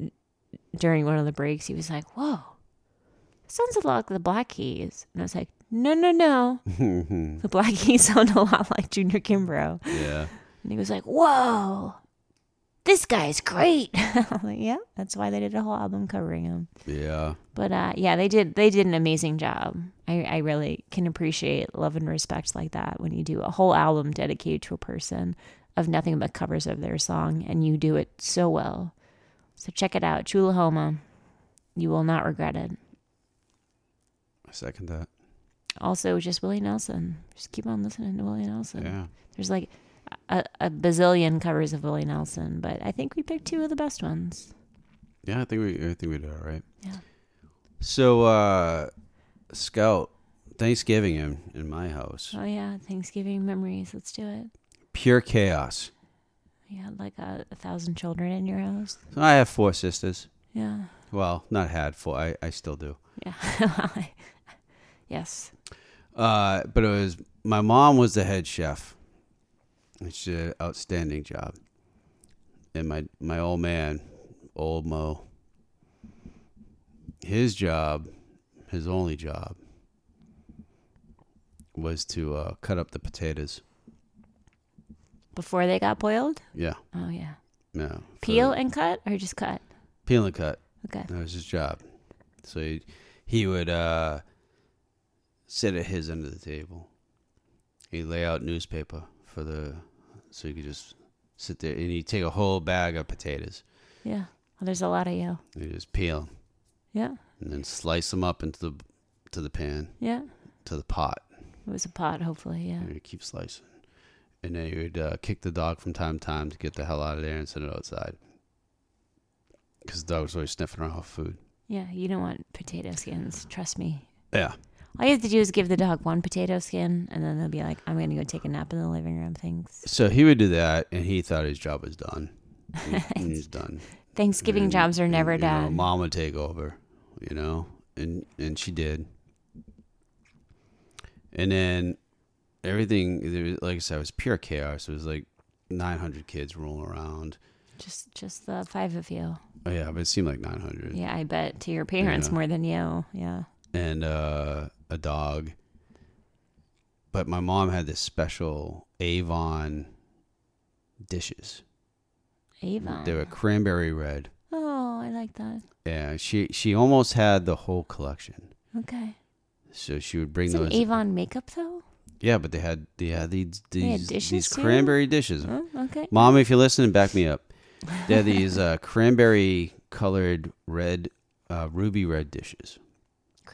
during one of the breaks, he was like, "Whoa, sounds a lot like the Black Keys," and I was like, "No, no, no, the Black Keys sound a lot like Junior Kimbrough." Yeah. And he was like, "Whoa, this guy's great." Like, "Yeah, that's why they did a whole album covering him." Yeah. But uh, yeah, they did they did an amazing job. I, I really can appreciate love and respect like that when you do a whole album dedicated to a person of nothing but covers of their song and you do it so well. So check it out, Chulahoma. You will not regret it. I second that. Also, just Willie Nelson. Just keep on listening to Willie Nelson. Yeah. There's like a, a bazillion covers of Willie Nelson, but I think we picked two of the best ones. Yeah, I think we I think we did all right. Yeah. So uh Scout, Thanksgiving in, in my house. Oh yeah, Thanksgiving memories. Let's do it. Pure chaos. You had like a, a thousand children in your house. So I have four sisters. Yeah. Well, not had four. I, I still do. Yeah. yes. Uh, but it was my mom was the head chef. And She did an outstanding job. And my my old man, old Mo, his job, his only job, was to uh, cut up the potatoes. Before they got boiled? Yeah. Oh yeah. No. Peel and cut or just cut? Peel and cut. Okay. That was his job. So he, he would uh, sit at his end of the table. He'd lay out newspaper for the, so you could just sit there and he'd take a whole bag of potatoes. Yeah. Well, there's a lot of you. He'd just peel 'em Yeah. and then slice them up into the, to the pan, Yeah. to the pot. It was a pot, hopefully. Yeah. And he'd keep slicing. And then he would uh, kick the dog from time to time to get the hell out of there and send it outside. Because the dog was always sniffing around food. Yeah. You don't want potato skins. Trust me. Yeah. All you have to do is give the dog one potato skin, and then they'll be like, "I'm going to go take a nap in the living room." Thanks. So he would do that, and he thought his job was done. He's done. Thanksgiving And- jobs are never and, you know, done. mom would take over, you know, and and she did. And then everything, like I said, was pure chaos. It was like 900 kids rolling around. Just, just the five of you. Oh yeah, but it seemed like 900. Yeah, I bet to your parents Yeah. more than you. Yeah. And uh, a dog. But my mom had this special Avon dishes. Avon. They were cranberry red. Oh, I like that. Yeah, she she almost had the whole collection. Okay. So she would bring it those. Avon makeup though? Yeah, but they had they had these had these, dishes, these cranberry dishes. Oh, okay. Mom, if you're listening, back me up. They had these uh, cranberry colored red, uh, ruby red dishes,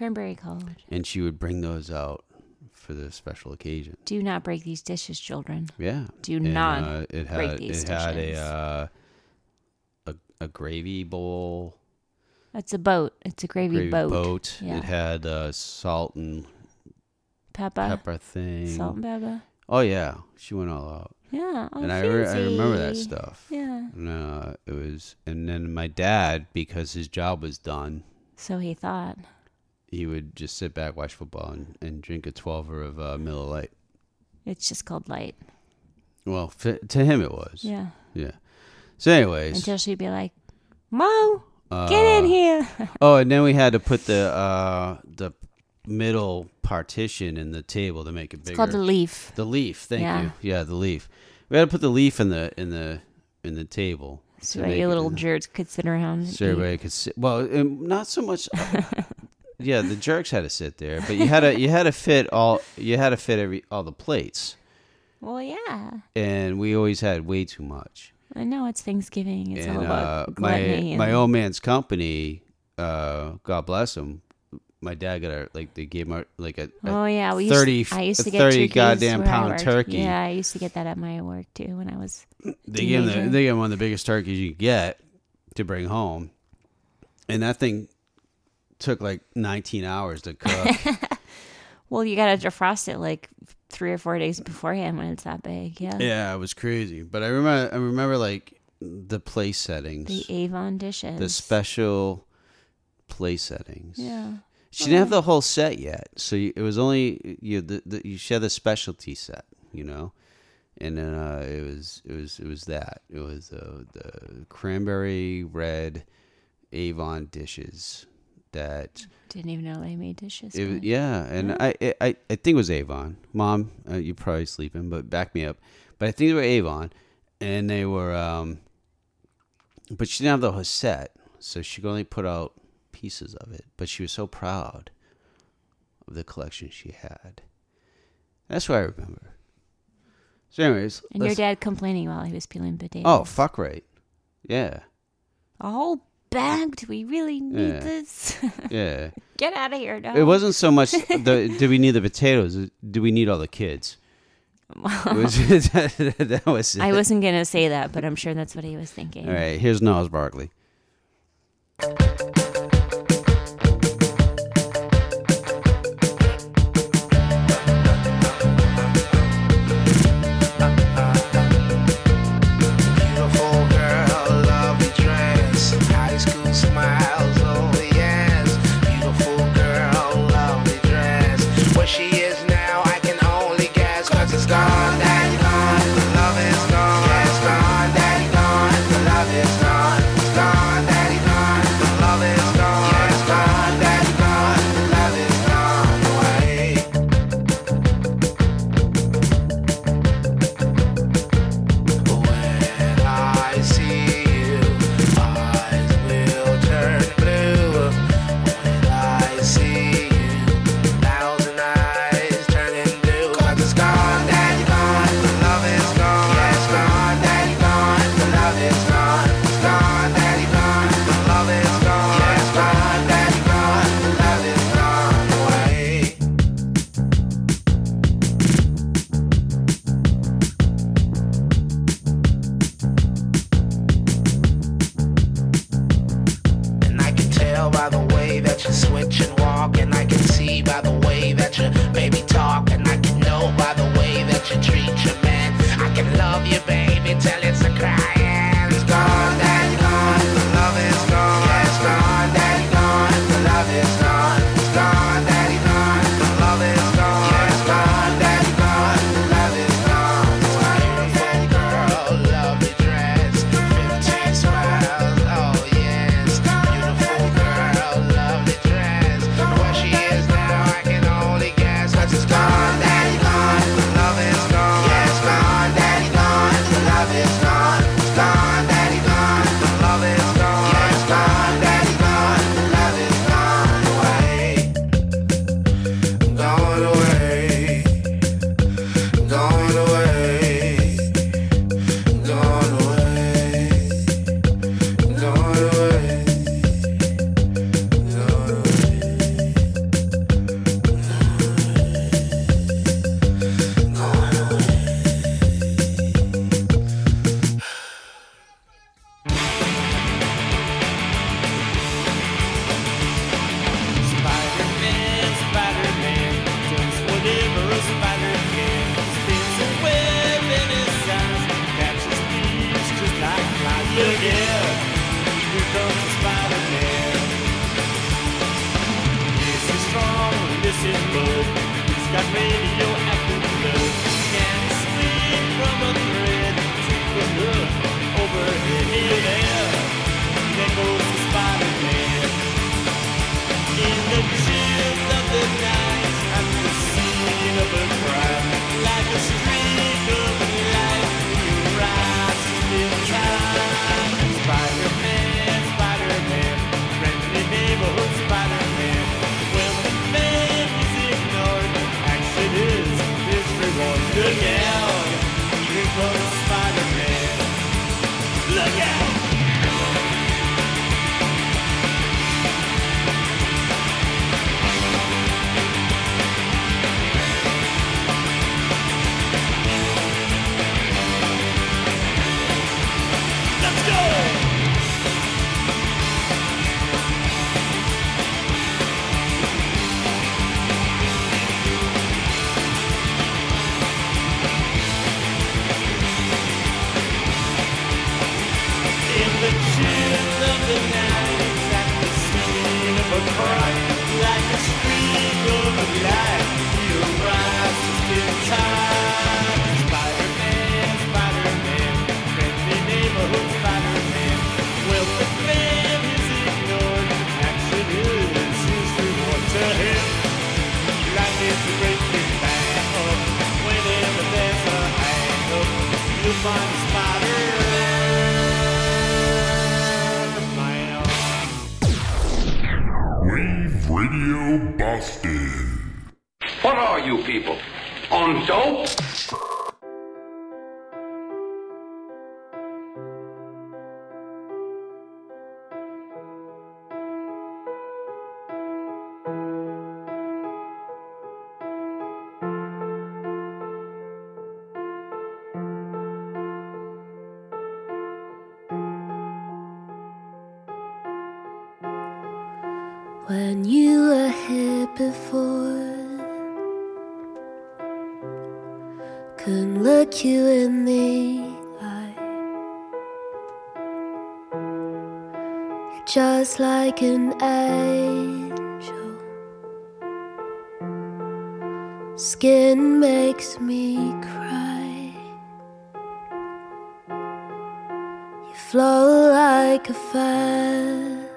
Cranberry colored. and she would bring those out for the special occasion. Do not break these dishes, children. Yeah. Do And, not uh, it had break these it had a, uh, a a gravy bowl. It's a boat. It's a gravy, boat. Yeah. It had uh, salt and Pepper. pepper thing. Salt and pepper. Oh yeah, she went all out. Yeah. And I, re- I remember that stuff. Yeah. And, uh, it was, and then my dad, because his job was done, So he thought. He would just sit back, watch football, and, and drink a twelver of uh, Miller Lite. It's just called light. Well, f- to him it was. Yeah. Yeah. So, anyways. Until she'd be like, Mo, get in uh, here. oh, and then we had to put the uh, the middle partition in the table to make it bigger. called the leaf. The leaf. Thank Yeah. you. Yeah, the leaf. We had to put the leaf in the in the in the table. So to make you it- little jerks could sit around. and so eat. everybody could sit. Well, not so much. yeah, the jerks had to sit there, but you had to you had to fit all you had to fit every all the plates, Well, yeah. and we always had way too much. I know it's Thanksgiving. It's all and about uh, my gluttony. my old man's company, uh, God bless him. My dad got a like they gave him like a, a Oh yeah, we used, thirty I used to get thirty goddamn pound turkey. Yeah, I used to get that at my work too when I was. They gave him the, they gave him one of the biggest turkeys you could get to bring home, and that thing took like nineteen hours to cook. Well, you gotta defrost it like three or four days beforehand when it's that big. Yeah. yeah, it was crazy. But I remember I remember like the place settings, The Avon dishes. the special place settings. Yeah. She didn't have the whole set yet, so you, it was only you. The, the, you she had the specialty set, you know, and then uh, it was it was it was that it was uh, the cranberry red Avon dishes that Didn't even know they made dishes. it, yeah, and I, I I I think it was Avon. Mom, uh, you're probably sleeping, but back me up. But I think they were Avon, and they were. um But she didn't have the whole set, so she could only put out pieces of it. But she was so proud of the collection she had. That's what I remember. So, anyways, And your dad complaining while he was peeling potatoes. Oh, fuck right. Yeah. A whole bag? Do we really need Yeah. this? Yeah. Get out of here! No. It wasn't so much the do we need the potatoes? Do we need all the kids? Was- that was I wasn't gonna say that, but I'm sure that's what he was thinking. All right, here's Gnarls Barkley. That like an angel. Skin makes me cry. You flow like a feather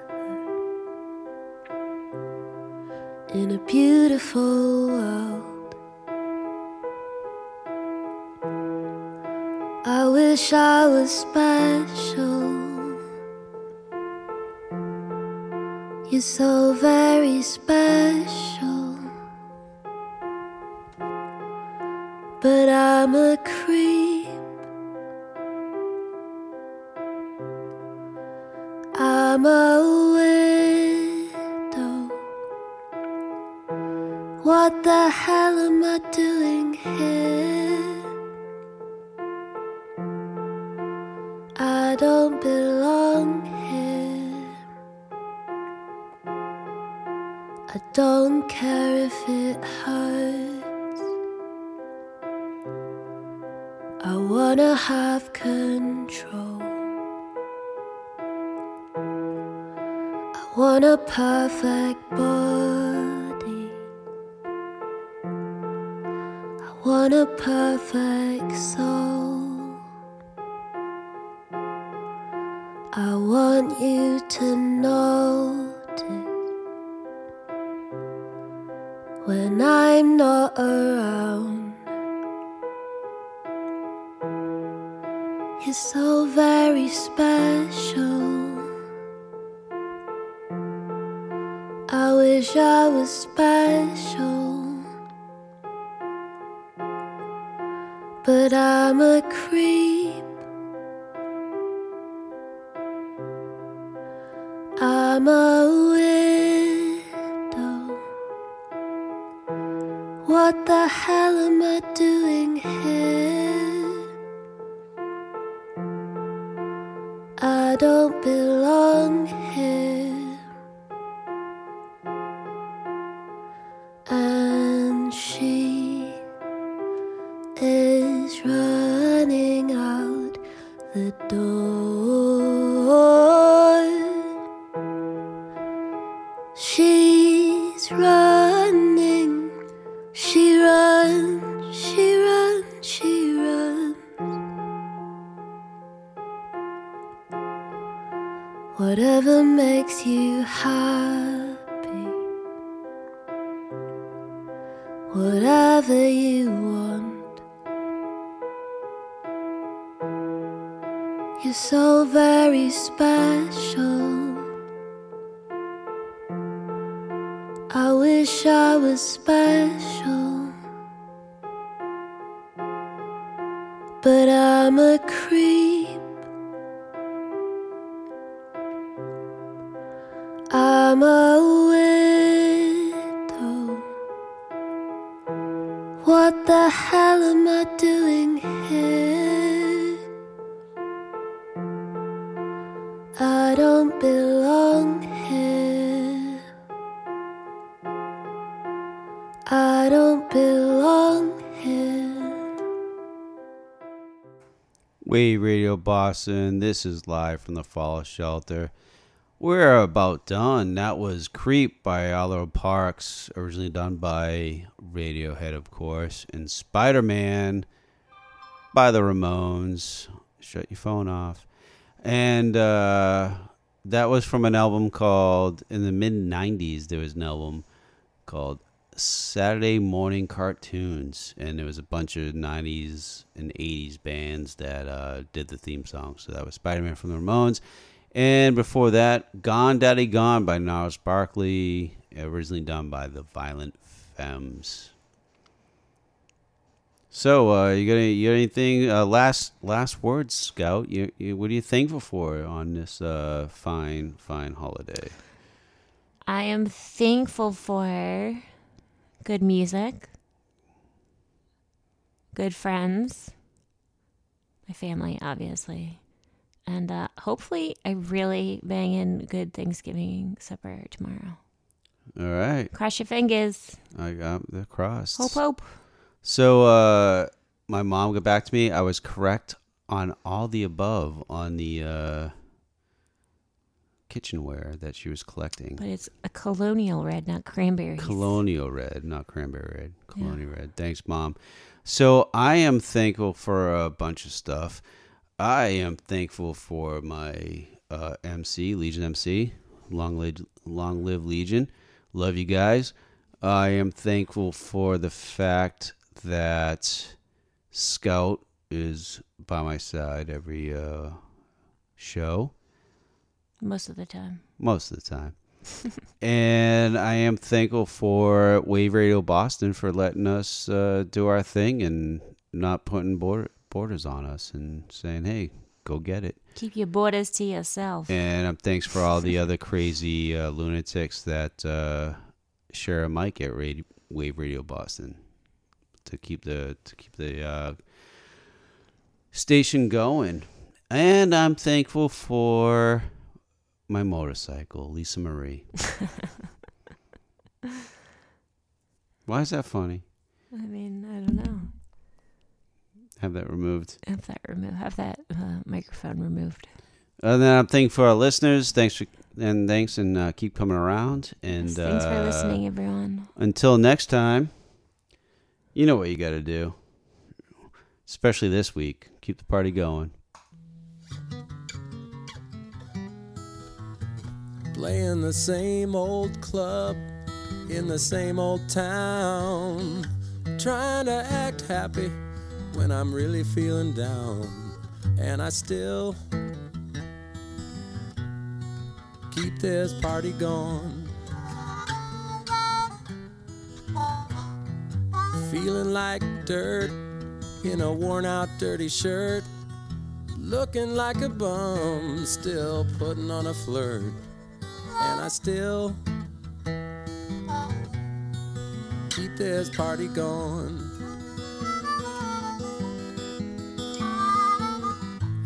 in a beautiful world. I wish I was special. It's so very special, but I'm a Boston. This is live from the Fallout Shelter. We're about done. That was Creep by Oliver Parks, originally done by Radiohead, of course, and Spider Man by the Ramones. Shut your phone off. And uh, that was from an album called, in the mid 90s, there was an album called Saturday Morning Cartoons, and there was a bunch of '90s and '80s bands that uh, did the theme song. So that was Spider-Man from the Ramones, and before that, "Gone Daddy Gone" by Gnarls Barkley, originally done by the Violent Femmes. So, uh, you got any, you got anything uh, last last words, Scout? You, you, what are you thankful for on this uh, fine fine holiday? I am thankful for good music, good friends, my family, obviously, and uh, hopefully I really bang in good Thanksgiving supper tomorrow. All right. Cross your fingers. I got the cross. Hope, hope. So uh, my mom got back to me. I was correct on all the above on the uh, kitchenware that she was collecting. But it's a colonial red, not cranberry. Colonial red, not cranberry red. Colonial red. Thanks, mom. So I am thankful for a bunch of stuff. I am thankful for my uh, MC, Legion MC. Long live, long live Legion. Love you guys. I am thankful for the fact that Scout is by my side every uh, show. Most of the time. Most of the time. and I am thankful for Wave Radio Boston for letting us uh, do our thing and not putting border, borders on us and saying, hey, go get it. Keep your borders to yourself. And I'm thanks for all the other crazy uh, lunatics that uh, share a mic at Radio, Wave Radio Boston to keep the to keep the uh, station going. And I'm thankful for my motorcycle, Lisa Marie. Why is that funny? I mean, I don't know. Have that removed. Have that removed. Have that uh, microphone removed. And then I'm thankful for our listeners. Thanks for and thanks and uh, keep coming around. And Yes, thanks for uh, listening, everyone. Until next time, you know what you got to do. Especially this week, keep the party going. Playing the same old club in the same old town. Trying to act happy when I'm really feeling down. And I still keep this party going. Feeling like dirt in a worn out dirty shirt. Looking like a bum, still putting on a flirt. And I still keep this party going.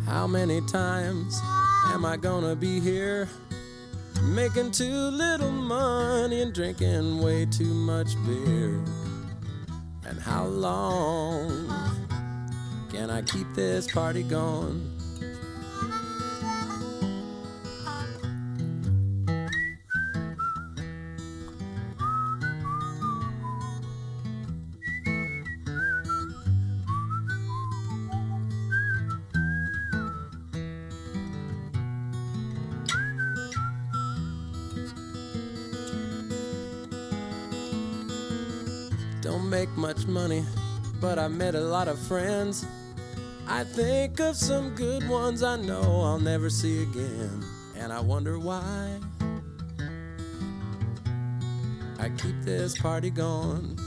How many times am I gonna be here? Making too little money and drinking way too much beer. And how long can I keep this party going? Money, but I met a lot of friends. I think of some good ones I know I'll never see again, and I wonder why. I keep this party going.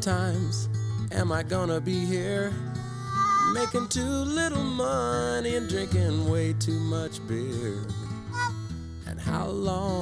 Times am I gonna be here? Making too little money and drinking way too much beer. And how long?